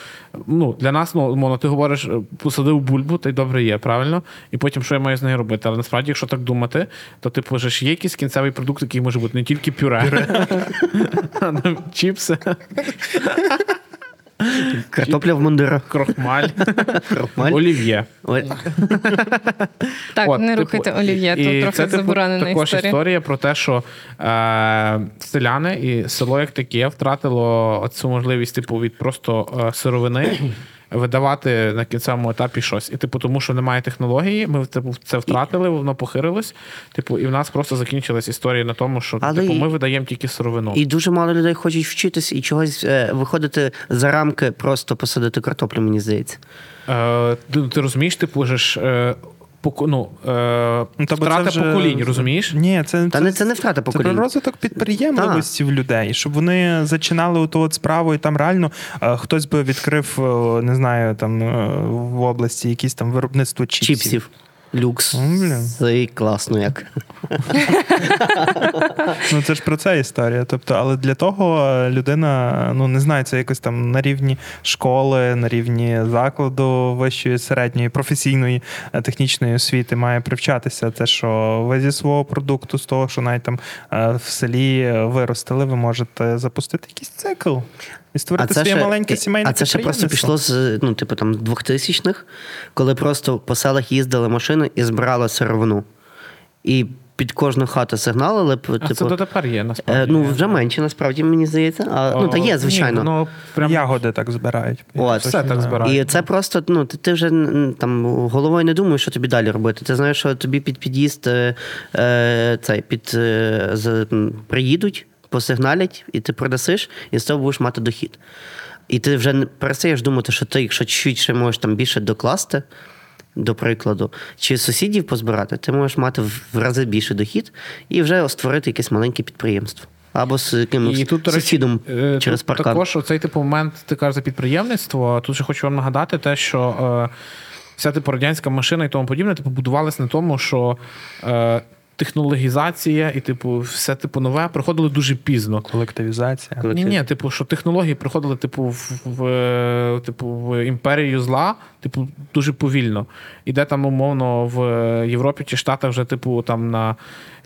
ну, для нас, ну, умовно, ти говориш, е, посадив бульбу, та й добре є, правильно? І потім що я маю з нею робити? Але насправді, якщо так думати, то типу ж є якийсь кінцевий продукт, який може бути не тільки пюре, [laughs] а там чіпси, Картопля в мундирах. крохмаль, Крохмаль. олів'є. Так, От, не типу, рухайте олів'є, то тут трохи це, типу, заборонена також історія. історія про те, що е, селяни і село як таке втратило цю можливість, типу, від просто е, сировини. Видавати на кінцевому етапі щось. І, типу, тому що немає технології, ми типу, це втратили, воно похирилось. Типу, і в нас просто закінчилась історія на тому, що Але типу, і- ми видаємо тільки сировину. І дуже мало людей хочуть вчитись і чогось е, виходити за рамки, просто посадити картоплю, мені здається. Е, ти, ти розумієш, типу, ж, е, ну, е, Ну, та втрата вже- поколінь, розумієш? Ні, це, Та не це не втрата Це про розвиток підприємливості в людей, щоб вони зачинали ту от справу, і там реально е, хтось би відкрив, е, не знаю, там е, в області якісь там виробництво чіпсів. Чіпсів. Люкс. Це класно як. [laughs] Ну це ж про це історія. Тобто, але для того е, людина, ну не знаю, це якось там на рівні школи, на рівні закладу вищої, середньої, професійної е, технічної освіти має привчатися. Те, що ви зі свого продукту, з того, що навіть там е, в селі виростили, ви можете запустити якийсь цикл і створити своє маленьке сімейне а це ще просто пішло з ну, типу там 2000-х, коли просто по селах їздили машини і збирали сировину. І під кожну хату сигналили. б, А Типу, це дотепер є, насправді. е, ну, вже менше, насправді, мені здається. А, ну, та є, звичайно. Ні, ну, прям... Ягоди так збирають. От. Все так збирають. І це просто, ну, ти, ти вже там головою не думаєш, що тобі далі робити. Ти знаєш, що тобі під під'їзд е, е, цей, під, е, з, приїдуть, посигналять, і ти продасиш, і з того будеш мати дохід. І ти вже не перестаєш думати, що ти, якщо чуть ще можеш там більше докласти, до прикладу, чи сусідів позбирати, ти можеш мати в рази більше дохід і вже створити якесь маленьке підприємство. Або з якимось І тут, до речі, сусідом е, через паркан. Також оцей типу момент, ти кажеш за підприємництво. Тут ще хочу вам нагадати те, що е, вся типу радянська машина і тому подібне, типу, будувалась на тому, що е, технологізація і, типу, все типу нове приходили дуже пізно. Колективізація. Ні, ні, типу, що технології приходили, типу, в, в, е, типу, в імперію зла, типу, дуже повільно. І де там, умовно, в Європі чи Штатах вже, типу, там на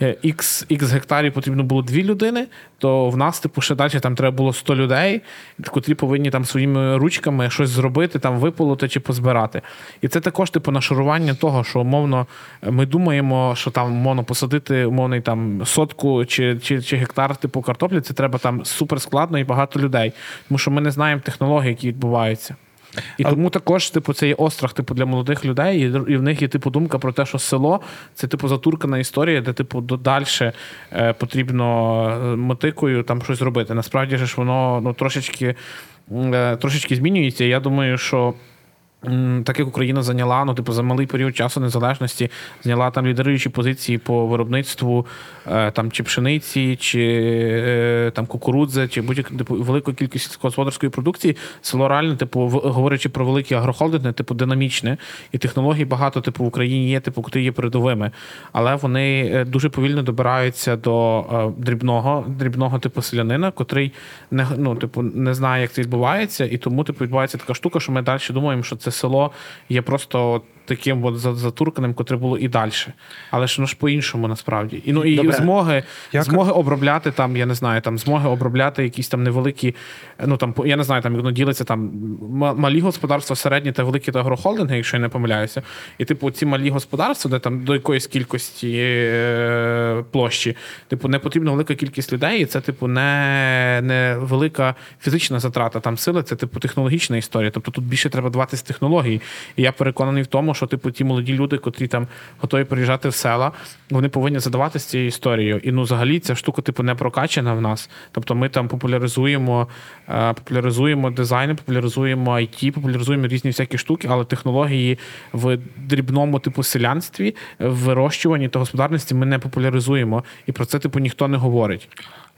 X, X гектарів потрібно було дві людини, то в нас, типу, ще далі там треба було 100 людей, котрі повинні там своїми ручками щось зробити, там виполоти чи позбирати. І це також, типу, нашарування того, що умовно ми думаємо, що там умовно посадити умовний там сотку чи, чи, чи гектар типу картоплі, це треба там супер складно і багато людей. Тому що ми не знаємо технологій, які відбуваються. І а... тому також, типу, це є острах, типу, для молодих людей, і, і в них є типу думка про те, що село це типу затуркана історія, де типу додальше е, потрібно е, мотикою там щось робити. Насправді ж воно ну трошечки, е, трошечки змінюється. Я думаю, що. Так як Україна зайняла, ну, типу, за малий період часу незалежності, зайняла там лідеруючі позиції по виробництву е, там, чи пшениці, чи е, там кукурудзи, чи будь-яку типу, велику кількість сільськогосподарської продукції, село реально, типу, говорячи про великі агрохолдинги, типу, динамічне, і технологій багато, типу, в Україні є, типу, які є передовими. Але вони е, дуже повільно добираються до дрібного, дрібного типу селянина, котрий не, ну, типу, не знає, як це відбувається, і тому типу, відбувається така штука, що ми далі думаємо, що це село є просто таким от затурканим, котре було і далі. Але ж ну ж по-іншому насправді. І ну і Добре. змоги, Як- змоги обробляти там, я не знаю, там змоги обробляти якісь там невеликі, ну там я не знаю, там як ділиться там малі господарства, середні та великі та агрохолдинги, якщо я не помиляюся. І типу ці малі господарства, де там до якоїсь кількості е, площі, типу, не потрібна велика кількість людей, і це, типу, не, не велика фізична затрата там сили, це типу технологічна історія. Тобто тут більше треба даватись технологій. І я переконаний в тому, що типу ті молоді люди, котрі там готові приїжджати в села, вони повинні задаватися цією історією. І ну, взагалі, ця штука, типу, не прокачана в нас. Тобто, ми там популяризуємо, е, популяризуємо дизайни, популяризуємо IT, популяризуємо різні всякі штуки, але технології в дрібному типу селянстві, в вирощуванні та господарності ми не популяризуємо. І про це, типу, ніхто не говорить.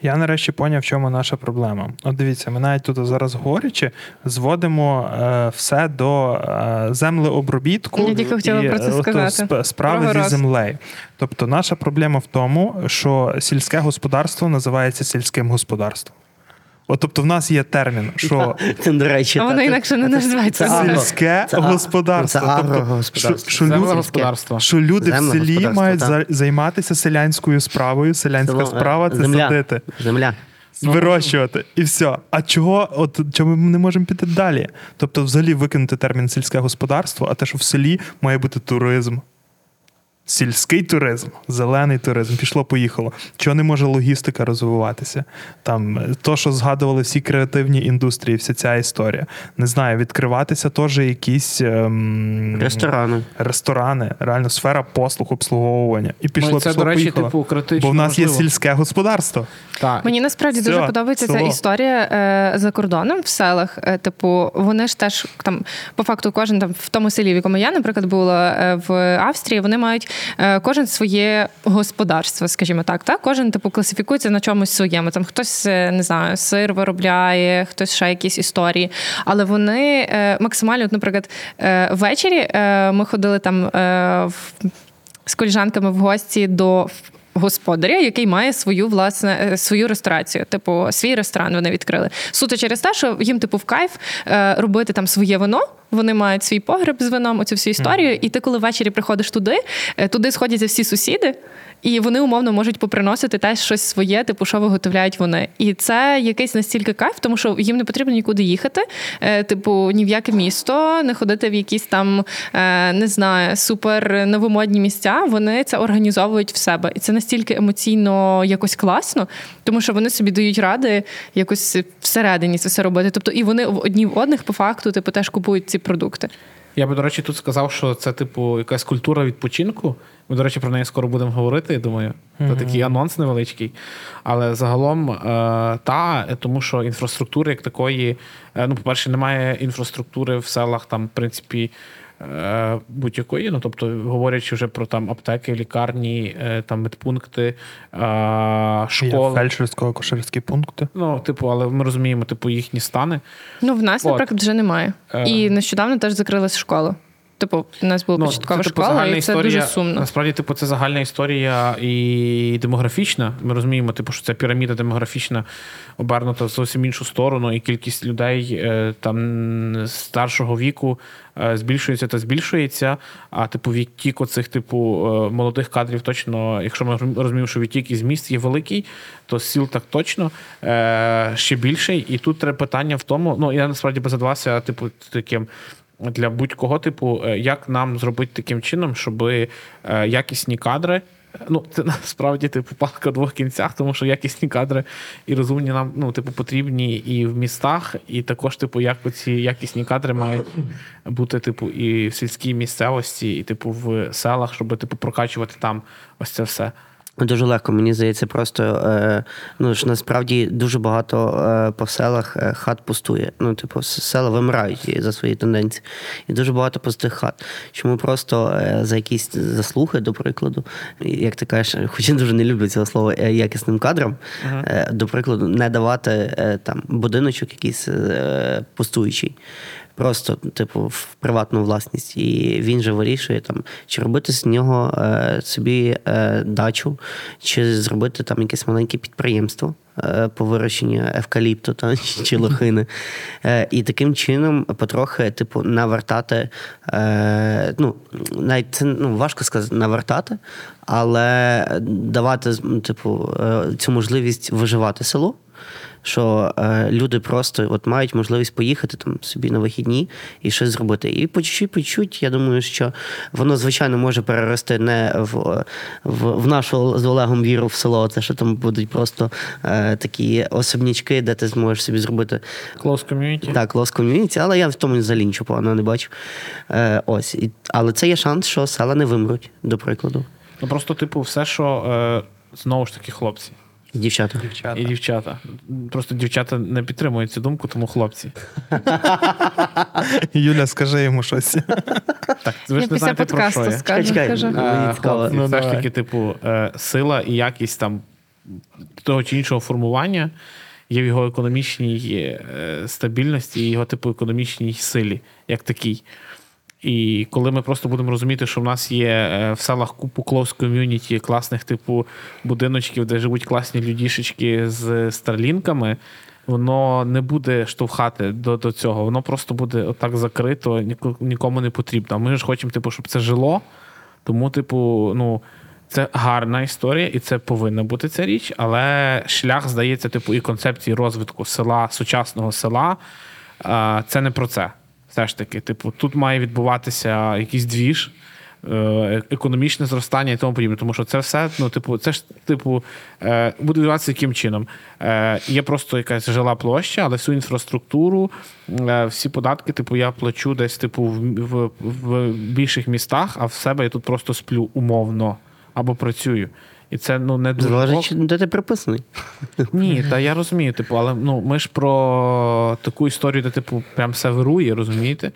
Я нарешті поняв, в чому наша проблема. От дивіться, ми навіть тут зараз говорячи, зводимо е, все до е, землеобробітку Я тільки хотіла і, про це сказати. сп- справи Другий зі раз. землею. Тобто, наша проблема в тому, що сільське господарство називається сільським господарством. От, тобто, в нас є термін, [laughs] що Це, до речі, А воно інакше не називається. сільське господарство. це Тобто, агрогосподарство. що, люди, в селі мають за- займатися селянською справою. Селянська е, справа це садити. Земля. вирощувати і все. А чого, от чому ми не можемо піти далі? Тобто, взагалі викинути термін сільське господарство, а те, що в селі має бути туризм. Сільський туризм, зелений туризм, пішло, поїхало. Чого не може логістика розвиватися? Там е, то, що згадували всі креативні індустрії, вся ця історія. Не знаю, відкриватися теж якісь ем, Ресторани. ресторани, реально сфера послуг, обслуговування. І пішло, Ну, це, пішло, до речі, поїхало. типу, критично. Бо в нас є сільське господарство. Так. Мені насправді Все, дуже подобається ця історія е, за кордоном в селах. Е, типу, вони ж теж там, по факту, кожен там в тому селі, в якому я, наприклад, була е, в Австрії, вони мають кожен своє господарство, скажімо так. Так, кожен типу класифікується на чомусь своєму. Там хтось е, не знаю, сир виробляє, хтось ще якісь історії. Але вони е, максимально, от, наприклад, е, ввечері е, ми ходили там е, в з коліжанками в гості до господаря, який має свою власне е, свою ресторацію, типу свій ресторан вони відкрили. Суто через те, що їм типу в кайф е, робити там своє вино. Вони мають свій погреб з вином, оцю всю історію. І ти, коли ввечері приходиш туди, е, туди сходяться всі сусіди, і вони умовно можуть поприносити теж щось своє, типу, що виготовляють вони. І це якийсь настільки кайф, тому що їм не потрібно нікуди їхати, е, типу, ні в яке місто, не ходити в якісь там, е, не знаю, супер новомодні місця. Вони це організовують в себе. І це настільки емоційно якось класно, тому що вони собі дають ради якось всередині це все робити. Тобто, і вони в одні в одних по факту, типу, теж купують ці продукти. Я би, до речі, тут сказав, що це, типу, якась культура відпочинку. Ми, до речі, про неї скоро будемо говорити, я думаю. Це такий анонс невеличкий. Але загалом, е, та, тому що інфраструктури як такої, е, ну, по-перше, немає інфраструктури в селах, там, в принципі, е, будь-якої. Ну, тобто, говорячи вже про там аптеки, лікарні, е, там медпункти, е, школи. фельдшерсько-акушерські пункти. Ну, типу, але ми розуміємо, типу, їхні стани. Ну, в нас, От. наприклад, вже немає. Е. І нещодавно теж закрилась школа. Типу, у нас була початкова типу, школа, і це дуже сумно. Насправді, типу, це загальна історія і демографічна. Ми розуміємо, типу, що ця піраміда демографічна обернута в зовсім іншу сторону, і кількість людей е, там старшого віку е, збільшується та збільшується. А типу, відтік оцих типу е, молодих кадрів точно, якщо ми розуміємо, що відтік із міст є великий, то з сіл так точно ще більший. І тут треба питання в тому, ну я насправді би задавався, типу, таким для будь-кого, типу, е, як нам зробити таким чином, щоб е, якісні кадри Ну, це [laughs] насправді типу палка в двох кінцях, тому що якісні кадри і розумні нам ну, типу, потрібні і в містах, і також, типу, як ці якісні кадри мають бути, типу, і в сільській місцевості, і типу в селах, щоб типу прокачувати там ось це все. Дуже легко, мені здається, просто е, ну ж насправді дуже багато е, по селах е, хат пустує. Ну, типу, села вимирають за свої тенденції. І дуже багато пустих хат. Чому просто за якісь заслуги, до прикладу, як ти кажеш, хоч я дуже не люблю цього слова якісним кадрам, е, до прикладу, не давати там будиночок якийсь пустуючий. Просто, типу, в приватну власність. І він же вирішує, там, чи робити з нього е, собі е, дачу, чи зробити там якесь маленьке підприємство е, по вирощенню евкаліпту та, [laughs] чи лохини. Е, і таким чином потрохи, типу, навертати. Е, ну, навіть це ну, важко сказати навертати, але давати, типу, цю можливість виживати село що е, люди просто от мають можливість поїхати там собі на вихідні і щось зробити. І по чуть-чуть, по чуть, я думаю, що воно, звичайно, може перерости не в, в, в нашу з Олегом віру в село, це що там будуть просто е, такі особнячки, де ти зможеш собі зробити Close community. так, лос ком'юніті, але я в тому взагалі нічого поганого не бачу. Е, ось. І, але це є шанс, що села не вимруть, до прикладу. Ну просто, типу, все, що е, знову ж таки, хлопці І Дівчата. і дівчата. Просто дівчата не підтримують цю думку, тому хлопці. [laughs] Юля, скажи йому щось. Так, ви ж не знаєте про що я. скажу. Чекай, чекай. Мені цікаво. Ну, все ж таки, типу, е, сила і якість там того чи іншого формування є в його економічній е, стабільності і його типу економічній силі, як такій. І коли ми просто будемо розуміти, що в нас є е, в селах купу close ком'юніті, класних типу будиночків, де живуть класні людішечки з старлінками, воно не буде штовхати до, до цього. Воно просто буде отак закрито, ніко- нікому не потрібно. А ми ж хочемо, типу, щоб це жило. Тому, типу, ну. Це гарна історія, і це повинна бути ця річ, але шлях, здається, типу, і концепції розвитку села, сучасного села це не про це. Все ж таки, типу, тут має відбуватися якийсь двіж, е, економічне зростання і тому подібне. Тому що це все, ну, типу, це ж, типу, е, буде відбуватися яким чином. Е, Є просто якась жила площа, але всю інфраструктуру, е, всі податки, типу, я плачу десь, типу, в, в, в більших містах, а в себе я тут просто сплю умовно або працюю. І це ну не дуже. Залежить, де ти приписаний. [laughs] Ні, та я розумію, типу, але ну ми ж про таку історію, де типу прям все вирує, розумієте?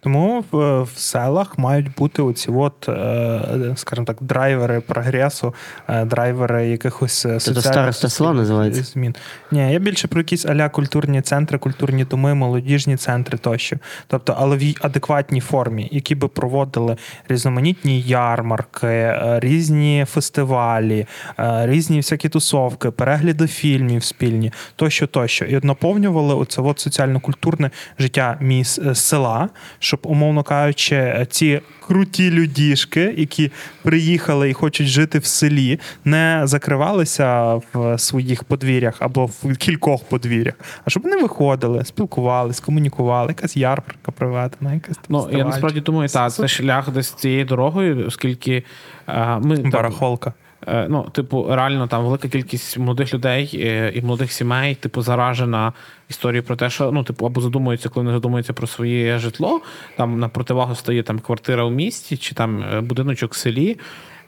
Тому в, в селах мають бути оці от, е, скажімо так, драйвери прогресу, е, драйвери якихось е, Це староста села називається? змін. Ні, я більше про якісь аля культурні центри, культурні доми, молодіжні центри тощо. Тобто, але в адекватній формі, які би проводили різноманітні ярмарки, різні фестивалі, різні всякі тусовки, перегляди фільмів спільні, тощо, тощо. І наповнювали оце от соціально-культурне життя міс села, щоб, умовно кажучи, е, ці круті людішки, які приїхали і хочуть жити в селі, не закривалися в своїх подвір'ях або в кількох подвір'ях, а щоб вони виходили, спілкувались, комунікували, якась ярмарка проведена, якась там Ну я насправді думаю, так, це шлях десь цією дорогою, оскільки е, ми барахолка. Е, Ну, типу, реально там велика кількість молодих людей е, і молодих сімей, типу, заражена історією про те, що ну, типу, або задумуються, коли не задумуються про своє житло. Там на противагу стає там квартира у місті чи там е, будиночок в селі.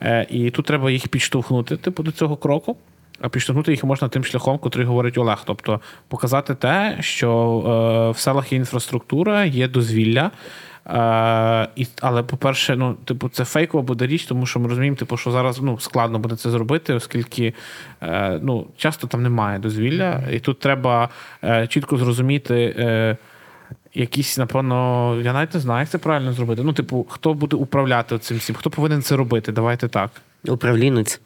Е, І тут треба їх підштовхнути, типу, до цього кроку. А підштовхнути їх можна тим шляхом, котрий говорить Олег. Тобто показати те, що е, в селах є інфраструктура, є дозвілля. Е, і, але, по-перше, ну, типу, це фейкова буде річ, тому що ми розуміємо, типу, що зараз ну, складно буде це зробити, оскільки е, ну, часто там немає дозвілля, і тут треба е, чітко зрозуміти. Е, Якісь, напевно, я навіть не знаю, як це правильно зробити. Ну, типу, хто буде управляти цим всім, хто повинен це робити? Давайте так. Управлінець.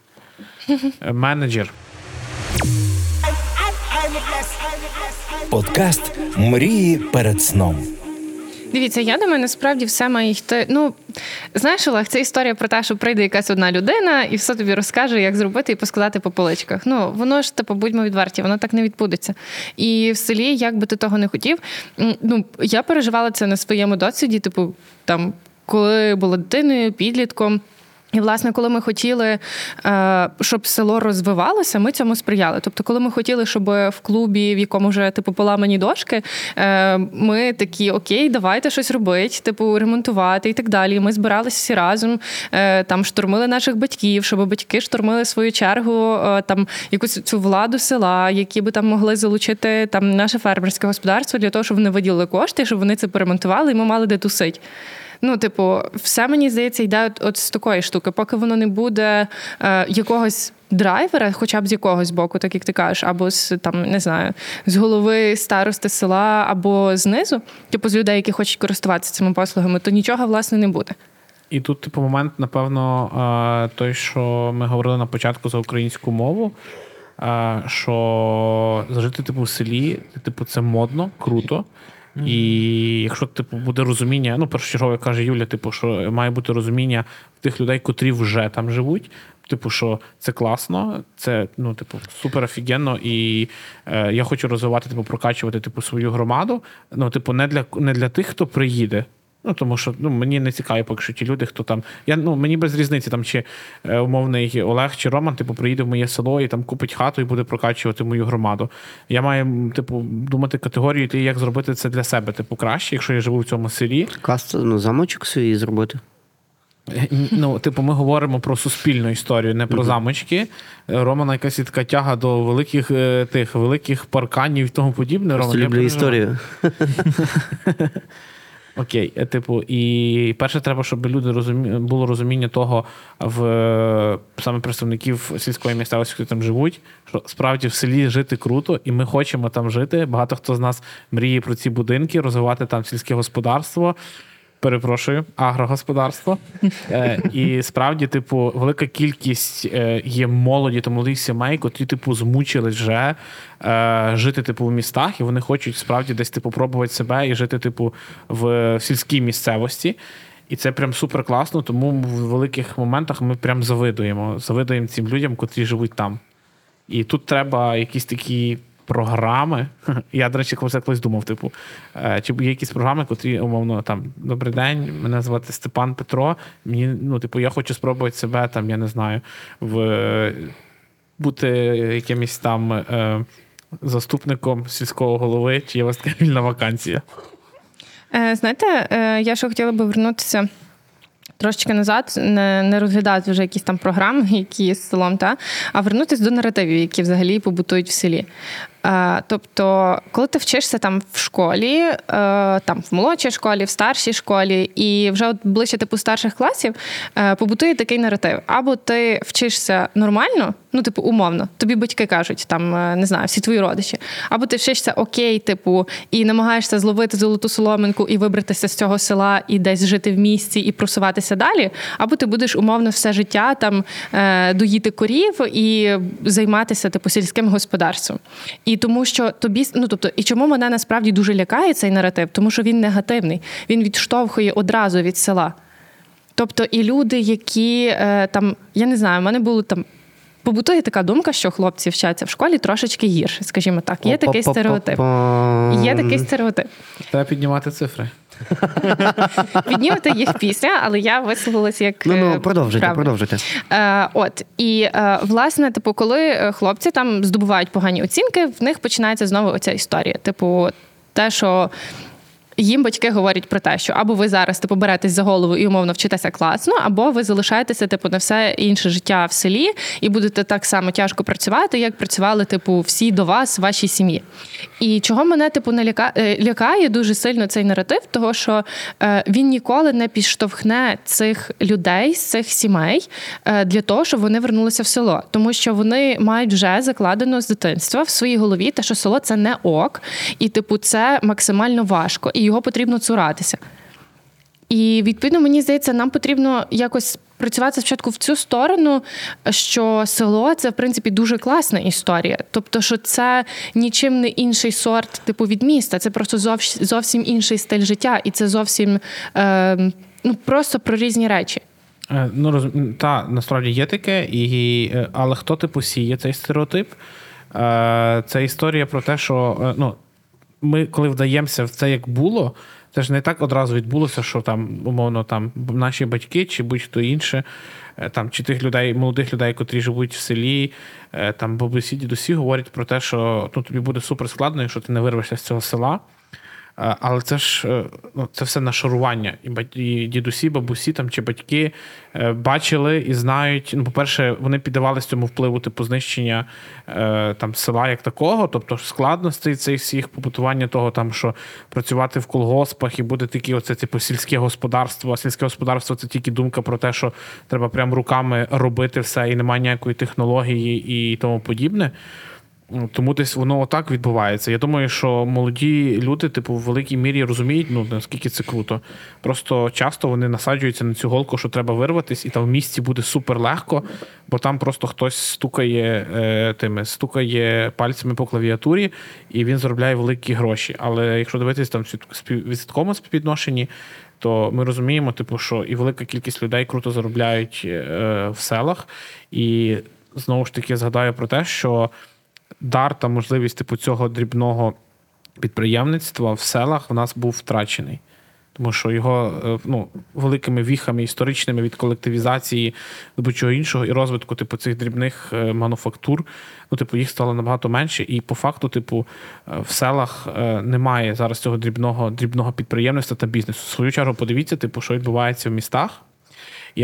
Е, Менеджер. Подкаст Мрії перед сном. Дивіться, я думаю, насправді все має йти. Ну знаєш, Олег, це історія про те, що прийде якась одна людина і все тобі розкаже, як зробити і поскладати по поличках. Ну воно ж типу, будьмо відверті, воно так не відбудеться. І в селі, як би ти того не хотів, ну я переживала це на своєму досвіді, типу, там, коли була дитиною, підлітком. І, власне, коли ми хотіли, е, щоб село розвивалося, ми цьому сприяли. Тобто, коли ми хотіли, щоб в клубі, в якому вже типу поламані дошки, е, ми такі окей, давайте щось робити, типу ремонтувати і так далі. Ми збиралися всі разом, е, там штурмили наших батьків, щоб батьки штурмили свою чергу там якусь цю владу села, які би там могли залучити там наше фермерське господарство для того, щоб вони виділили кошти, щоб вони це поремонтували, і ми мали де тусить. Ну, типу, все мені здається, йде от, от з такої штуки, поки воно не буде е, якогось драйвера, хоча б з якогось боку, так як ти кажеш, або з там не знаю, з голови старости села, або знизу, типу з людей, які хочуть користуватися цими послугами, то нічого власне не буде. І тут, типу, момент, напевно, е, той, що ми говорили на початку за українську мову. е, Що жити типу в селі, типу, це модно, круто. І якщо типу буде розуміння, ну першочергове каже Юля, типу, що має бути розуміння в тих людей, котрі вже там живуть. Типу, що це класно, це ну, типу, супер офігенно, і е, я хочу розвивати, типу, прокачувати типу, свою громаду. Ну, типу, не для не для тих, хто приїде. Ну, тому що ну, мені не цікаві, поки що ті люди, хто там. Я, ну, Мені без різниці, там, чи е, умовний Олег чи Роман, типу, приїде в моє село і там купить хату і буде прокачувати мою громаду. Я маю, типу, думати категорію, як зробити це для себе, типу, краще, якщо я живу в цьому селі. Каст, ну, замочок свій зробити. Ну, типу, ми говоримо про суспільну історію, не про uh-huh. замочки. Романа якась така тяга до великих е, тих великих парканів і тому подібне. Роман, люблю історію. [laughs] Окей, е, типу, і перше, треба, щоб люди розумі... було розуміння того в саме представників сільської місцевості, які там живуть, що справді в селі жити круто, і ми хочемо там жити. Багато хто з нас мріє про ці будинки, розвивати там сільське господарство перепрошую, агрогосподарство. Е, І справді, типу, велика кількість е, є молоді та молодих сімей, котрі, типу, змучились вже е, жити, типу, в містах, і вони хочуть справді десь типу, пробувати себе і жити, типу, в сільській місцевості. І це прям супер класно, тому в великих моментах ми прям завидуємо. Завидуємо цим людям, котрі живуть там. І тут треба якісь такі програми. [laughs] Я, до речі, колись думав, типу, е, чи є якісь програми, котрі, умовно, там, добрий день, мене звати Степан Петро. Мені, ну, типу, я хочу спробувати себе, там, я не знаю, в бути якимось там е, заступником сільського голови, чи є у вас така вільна вакансія? Е, знаєте, я ще хотіла би вернутися. Трошечки назад не не розглядати вже якісь там програми, які є з селом, та а вернутися до наративів, які взагалі побутують в селі. Е, тобто, коли ти вчишся там в школі, е, там в молодшій школі, в старшій школі, і вже от ближче типу старших класів е, побутує такий наратив. Або ти вчишся нормально, ну, типу, умовно, тобі батьки кажуть, там не знаю, всі твої родичі, або ти вчишся окей, типу, і намагаєшся зловити золоту соломинку і вибратися з цього села і десь жити в місті і просуватися далі, або ти будеш умовно все життя там доїти корів і займатися типу сільським господарством. І і тому, що тобі ну тобто, і чому мене насправді дуже лякає цей наратив, тому що він негативний, він відштовхує одразу від села. Тобто, і люди, які е, там, я не знаю, в мене було там. Побутує така думка, що хлопці вчаться в школі трошечки гірше, скажімо так. Є такий стереотип. Є такий стереотип. Треба піднімати цифри. [laughs] Піднімете їх після, але я висловилася як. Ну, ну продовжуйте, правильно. продовжуйте. Е, От і е, власне, типу, коли е, хлопці там здобувають погані оцінки, в них починається знову оця історія. Типу, те, що їм батьки говорять про те, що або ви зараз типу беретесь за голову і умовно вчитеся класно, або ви залишаєтеся типу на все інше життя в селі і будете так само тяжко працювати, як працювали типу всі до вас, вашій сім'ї. І чого мене типу не ляка... Е, лякає дуже сильно цей наратив, того що е, він ніколи не підштовхне цих людей з цих сімей е, для того, щоб вони вернулися в село, тому що вони мають вже закладено з дитинства в своїй голові, те, що село це не ок, і типу це максимально важко. І його потрібно цуратися. І відповідно, мені здається, нам потрібно якось працювати спочатку в цю сторону, що село це в принципі дуже класна історія. Тобто, що це нічим не інший сорт, типу від міста, це просто зовсім інший стиль життя, і це зовсім е, ну просто про різні речі. Е, ну роз... та насправді є таке, і е, але хто типу сіє цей стереотип? Е, це історія про те, що ну ми, коли вдаємося в це як було, це ж не так одразу відбулося, що там, умовно, там наші батьки чи будь-хто інше, е, там, чи тих людей, молодих людей, котрі живуть в селі, е, там бабусі, дідусі говорять про те, що ну, тобі буде супер складно, якщо ти не вирвешся з цього села. Е, Але це ж е, ну, це все нашарування. І дідусі, бабусі там чи батьки е, бачили і знають. Ну, по-перше, вони піддавалися цьому впливу типу знищення там села як такого, тобто складностей цих всіх побутування того, там що працювати в колгоспах і буде такі, оце типу сільське господарство. Сільське господарство це тільки думка про те, що треба прям руками робити все, і немає ніякої технології і тому подібне. Ну, Тому десь воно отак відбувається. Я думаю, що молоді люди, типу, в великій мірі розуміють, ну наскільки це круто. Просто часто вони насаджуються на цю голку, що треба вирватися, і там в місті буде супер легко, бо там просто хтось стукає е, тими, стукає пальцями по клавіатурі, і він заробляє великі гроші. Але якщо дивитися там в відсотковому співвідношенні, то ми розуміємо, типу, що і велика кількість людей круто заробляють е, в селах. І знову ж таки згадаю про те, що дар та можливість типу цього дрібного підприємництва в селах в нас був втрачений. Тому що його е, ну, великими віхами історичними від колективізації до будь-чого іншого і розвитку типу, цих дрібних е, мануфактур, ну, типу, їх стало набагато менше. І по факту, типу, е, в селах немає зараз цього дрібного, дрібного підприємництва та бізнесу. В свою чергу, подивіться, типу, що відбувається в містах.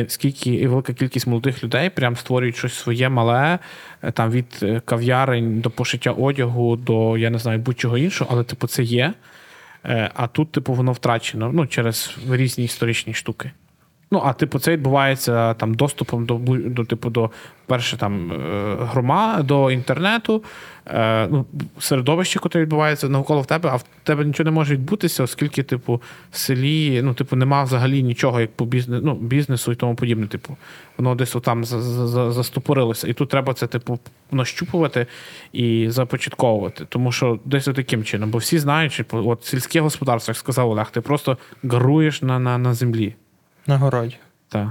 Скільки і велика кількість молодих людей прям створюють щось своє мале, е, там від е, кав'ярень до пошиття одягу, до я не знаю, будь-чого іншого, але типу це є. Е, А тут, типу, воно втрачено ну, через різні історичні штуки. Ну, а типу, це відбувається там доступом до до, типу, до перше там е, грома, до інтернету, е, ну, середовище, яке відбувається навколо в тебе, а в тебе нічого не може відбутися, оскільки, типу, в селі ну, типу, нема взагалі нічого, як по бізнесу, ну, бізнесу і тому подібне. Типу, воно десь за- застопорилося. І тут треба це, типу, нащупувати і започатковувати. Тому що десь таким чином, бо всі знають, що типу, от сільське господарство, як сказав Олег, ти просто гаруєш на, на, на землі. На городі. Так.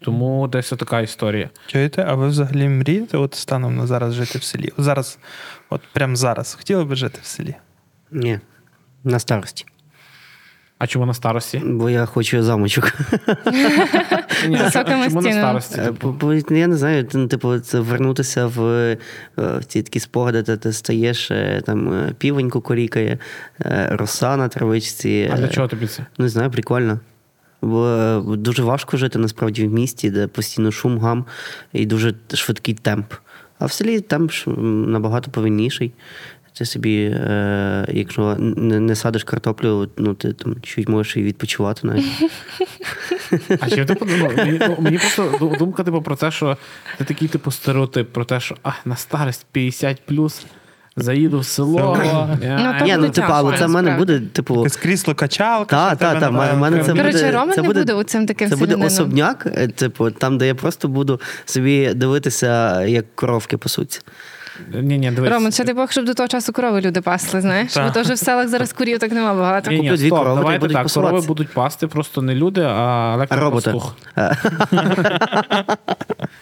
Тому десь така історія. Чуєте, а ви взагалі мрієте от станом на зараз жити в селі? Зараз, от прямо зараз, хотіли би жити в селі? Ні, на старості. А чому на старості? Бо я хочу замочок. Ні, чому на старості? Е, типу? Я не знаю, ну, типу, це вернутися в, е, ці такі спогади, де ти стаєш, е, там е, півень кукурікає, е, роса на травичці. А для е, чого тобі це? Не знаю, прикольно. Бо е, дуже важко жити насправді в місті, де постійно шум, гам і дуже швидкий темп. А в селі темп набагато повільніший. Ти собі, е, якщо не, не садиш картоплю, ну ти там чуть можеш і відпочивати навіть. [laughs] А чи типу, ну, мені, ну, мені просто думка типу, про те, що це такий типу стереотип про те, що а, на старість 50 заїду в село. я- то Ні, ну типу, але це в мене буде, типу. Якесь крісло качалка. Та, та, та, в мене це буде. Коротше, Рома це не буде, оцим таким Це буде особняк, е, типу, там, де я просто буду собі дивитися, як коровки пасуться. Ні, ні, дивись. Роман, ще ти Бог, щоб до того часу корови люди пасли, знаєш? Бо теж в селах зараз курів так нема багато. Ні, ні, стоп, корови, давайте будуть так, корови будуть пасти просто не люди, а А електропастух.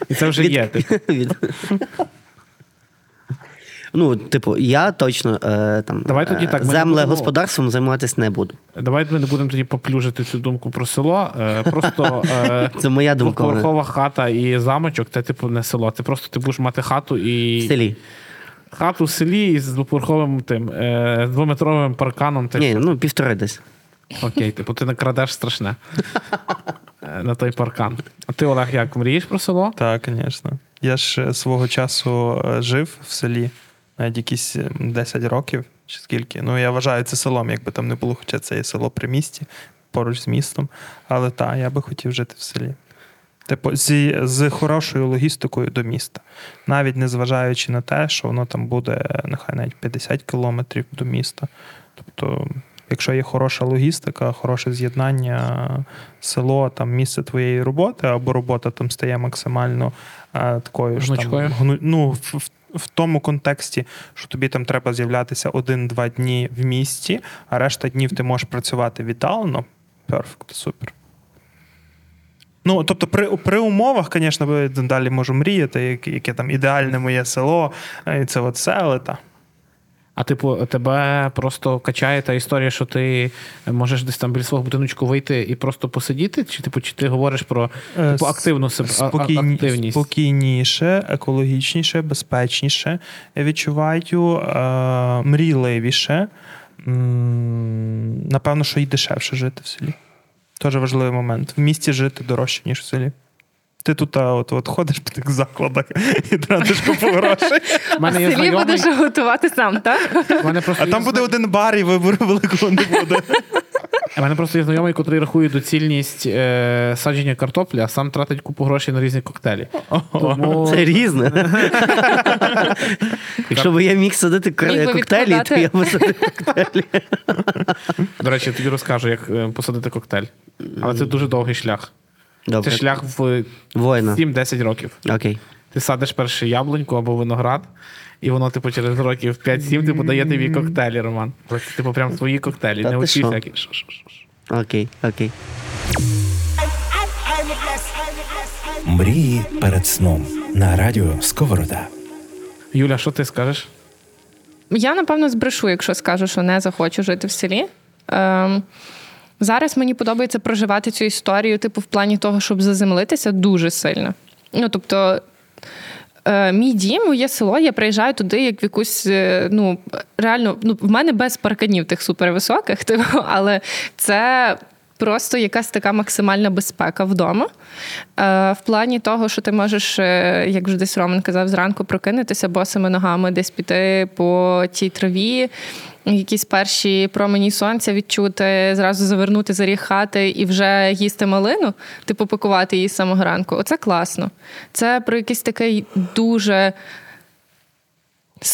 І це вже є. [laughs] Типу. Ну, типу, я точно е, там Давай тоді е, так, землегосподарством займатися не буду. Давайте ми не будемо тоді поплюжити цю думку про село. Е, Просто е, [laughs] Це моя думка. вона. двоповерхова хата і замочок це типу не село. Це просто ти будеш мати хату і В селі. хату в селі з двоповерховим тим е, двометровим парканом. Ти Ні, ну півтори десь. Окей, типу ти накрадеш страшне е, на той паркан. А ти, Олег, як мрієш про село? Так, звісно. Я ж свого часу е, жив в селі навіть якісь е, 10 років чи скільки. Ну, я вважаю це селом, якби там не було, хоча це є село при місті, поруч з містом. Але так, я би хотів жити в селі. Типу, зі, з хорошою логістикою до міста. Навіть не зважаючи на те, що воно там буде нехай навіть 50 кілометрів до міста. Тобто, якщо є хороша логістика, хороше з'єднання, село, там місце твоєї роботи, або робота там стає максимально а, такою ж там, гну- ну, в, в, в тому контексті, що тобі там треба з'являтися один-два дні в місті, а решта днів ти можеш працювати віддалено. Перфект, супер. Ну, тобто, при, при умовах, звісно, далі можу мріяти, яке, там ідеальне моє село, і це от селе, та. А типу, тебе просто качає та історія, що ти можеш десь там біля свого будиночку вийти і просто посидіти? Чи типу, чи ти говориш про Е, типу, активну себе Спокійні- активність? Спокійніше, екологічніше, безпечніше відчуваю, е, мрійливіше. Напевно, що і дешевше жити в селі. Теж важливий момент. В місті жити дорожче, ніж в селі. Ти тут а, от, от ходиш по тих закладах [laughs] і тратиш купу грошей. Мене В селі знайомий, будеш готувати сам, так? мене просто А там буде один бар, і вибору великого не буде. [laughs] У мене просто є знайомий, який рахує доцільність е, садження картоплі, а сам тратить купу грошей на різні коктейлі. Тому Це різне. [laughs] Якщо б я міг садити би коктейлі, то я б садив коктейлі. До речі, я тобі розкажу, як е, посадити коктейль. Але це дуже довгий шлях. Добре. Це шлях в Воїна. 7-10 років. Окей. Ти садиш перше яблуньку або виноград, і воно, типу, через років 5-7 типу, дає тобі коктейлі, Роман. Це, типу, прям свої коктейлі, Та не ти що? всякі. Окей, окей. Мрії перед сном на радіо Сковорода. Юля, що ти скажеш? Я, напевно, збрешу, якщо скажу, що не захочу жити в селі. Ем, зараз мені подобається проживати цю історію, типу, в плані того, щоб заземлитися дуже сильно. Ну, тобто, е, мій дім, моє село, я приїжджаю туди, як в якусь, е, ну, реально, ну, в мене без парканів тих супервисоких, [laughs] типу, але це. Просто якась така максимальна безпека вдома. Е, в плані того, що ти можеш, е, як вже десь Роман казав, зранку прокинутися босими ногами, десь піти по тій траві, якісь перші промені сонця відчути, зразу завернути за ріг хати і вже їсти малину, типу пакувати її з самого ранку. Оце класно. Це про якийсь такий дуже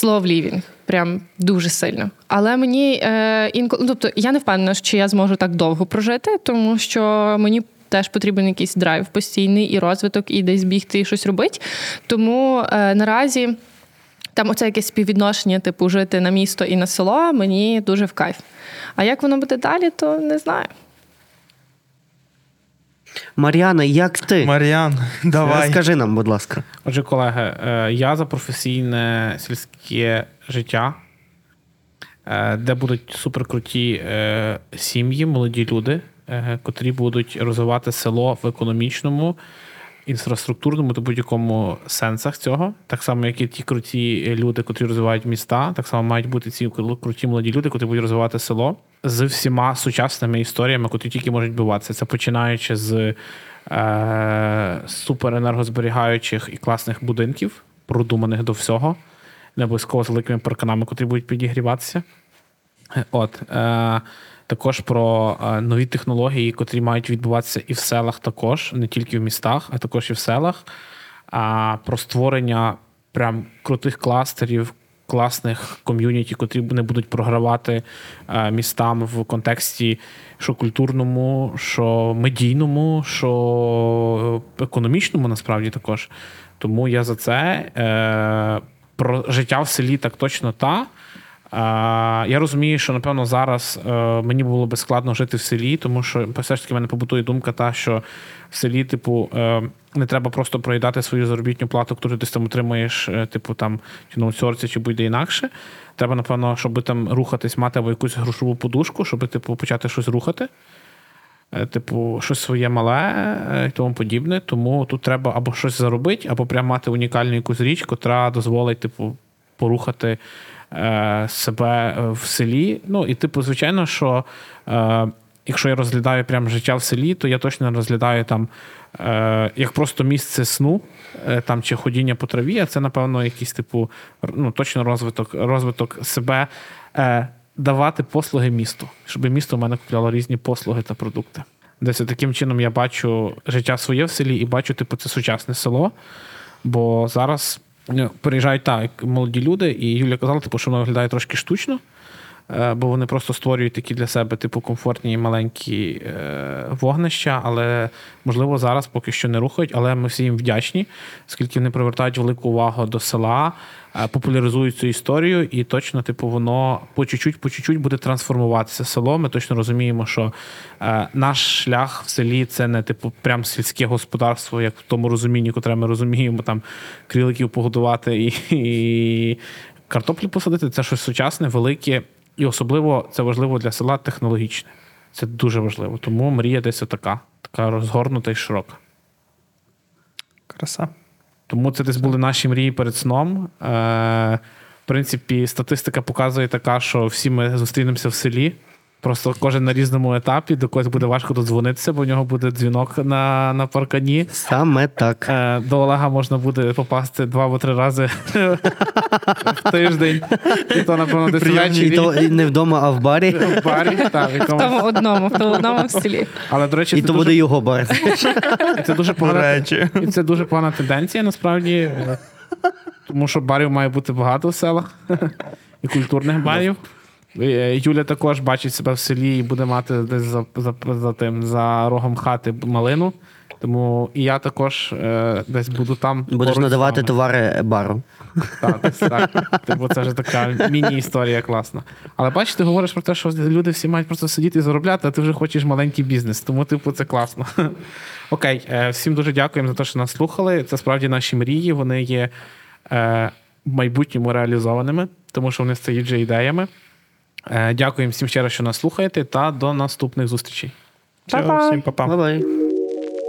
living, прям дуже сильно. Але мені е, інколи, ну, тобто я не впевнена, що я зможу так довго прожити, тому що мені. Теж потрібен якийсь драйв постійний і розвиток, і десь бігти і щось робити. Тому е, наразі там оце якесь співвідношення, типу, жити на місто і на село, мені дуже в кайф. А як воно буде далі, то не знаю. Мар'яна, як ти? Мар'ян, давай. Розкажи нам, будь ласка. Отже, колеги, е, я за професійне сільське життя, е, де будуть суперкруті е, сім'ї, молоді люди, е, котрі будуть розвивати село в економічному, інфраструктурному та будь-якому сенсах цього. Так само, як і ті круті люди, котрі розвивають міста, так само мають бути ці круті молоді люди, котрі будуть розвивати село з всіма сучасними історіями, котрі тільки можуть відбуватися. Це починаючи з суперенергозберігаючих і класних будинків, продуманих до всього, не обов'язково з великими парканами, котрі будуть підігріватися. От, е, також про е, нові технології, котрі мають відбуватися і в селах також, не тільки в містах, а також і в селах. А про створення прям крутих кластерів, класних ком'юніті, котрі не будуть програвати е, містам в контексті що культурному, що медійному, що економічному, насправді також. Тому я за це. Е, про життя в селі так точно та. Я розумію, що напевно зараз е, мені було би складно жити в селі, тому що все ж таки в мене побутує думка, та що в селі, типу, е, не треба просто проїдати свою заробітну плату, яку ти десь там отримаєш, е, типу там чи на аутсорсі, чи будь-де інакше. Треба, напевно, щоб там рухатись, мати або якусь грошову подушку, щоб типу почати щось рухати. Е, Типу, щось своє мале е, і тому подібне. Тому тут треба або щось заробити, або прямо мати унікальну якусь річ, котра дозволить, типу, порухати е, себе е, в селі. Ну, і, типу, звичайно, що е, якщо я розглядаю прям життя в селі, то я точно розглядаю там е, як просто місце сну там, чи ходіння по траві, а це, напевно, якийсь, типу, ну, точно розвиток, розвиток себе. Давати послуги місту, щоб місто в мене купляло різні послуги та продукти. Десь таким чином я бачу життя своє в селі і бачу, типу, це сучасне село. Бо зараз ну, переїжджають так, молоді люди, і Юля казала, типу, що воно виглядає трошки штучно, бо вони просто створюють такі для себе, типу, комфортні маленькі е, вогнища, але можливо зараз поки що не рухають, але ми всі їм вдячні, оскільки вони привертають велику увагу до села, е, популяризують цю історію, і точно, типу, воно по чуть-чуть, по чуть-чуть буде трансформуватися село. Ми точно розуміємо, що е, наш шлях в селі це не типу прям сільське господарство, як в тому розумінні, котре ми розуміємо, там криликів погодувати і, і картоплі посадити. Це щось сучасне, велике, і особливо це важливо для села технологічне. Це дуже важливо. Тому мрія десь така, така розгорнута і широка. Краса. Тому це десь були наші мрії перед сном. Е, в принципі, статистика показує така, що всі ми зустрінемося в селі. Просто кожен на різному етапі, до когось буде важко додзвонитися, бо в нього буде дзвінок на, на паркані. Саме так. Е, До Олега можна буде попасти два або три рази в тиждень. І то, напевно, десь І то не вдома, а в барі. В барі, так, в В тому одному, в тому одному в селі. Але, до речі, І це то дуже, буде його бар. і це дуже погана, і це дуже погана тенденція, насправді. Тому що барів має бути багато в селах і культурних барів. Е, Юля також бачить себе в селі і буде мати десь за, за, за тим за рогом хати малину. Тому і я також е, десь буду там. Будеш надавати товари бару. Так, десь так. [laughs] Типу, це вже така міні-історія класна. Але бачиш, ти говориш про те, що люди всі мають просто сидіти і заробляти, а ти вже хочеш маленький бізнес. Тому, типу, це класно. [laughs] Окей, е, всім дуже дякуємо за те, що нас слухали. Це справді наші мрії. Вони є е, в майбутньому реалізованими, тому що вони стають вже ідеями. Е, Дякуємо всім ще раз, що нас слухаєте, та до наступних зустрічей. Все, всім па-па. Bye-bye.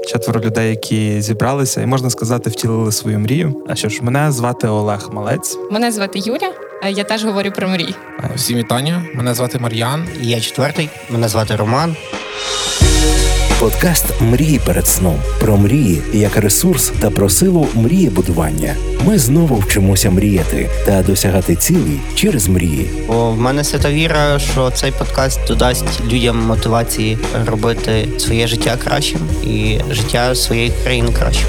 четверо людей, які зібралися, і можна сказати, втілили свою мрію. А що ж, мене звати Олег Малець. Мене звати Юля, я теж говорю про мрії. Всім вітання. Мене звати Мар'ян. Я четвертий. Мене звати Роман. Подкаст Мрії перед сном про мрії як ресурс та про силу мрієбудування. Ми знову вчимося мріяти та досягати цілей через мрії. Бо в мене свята віра, що цей подкаст додасть людям мотивації робити своє життя кращим і життя своєї країни кращим.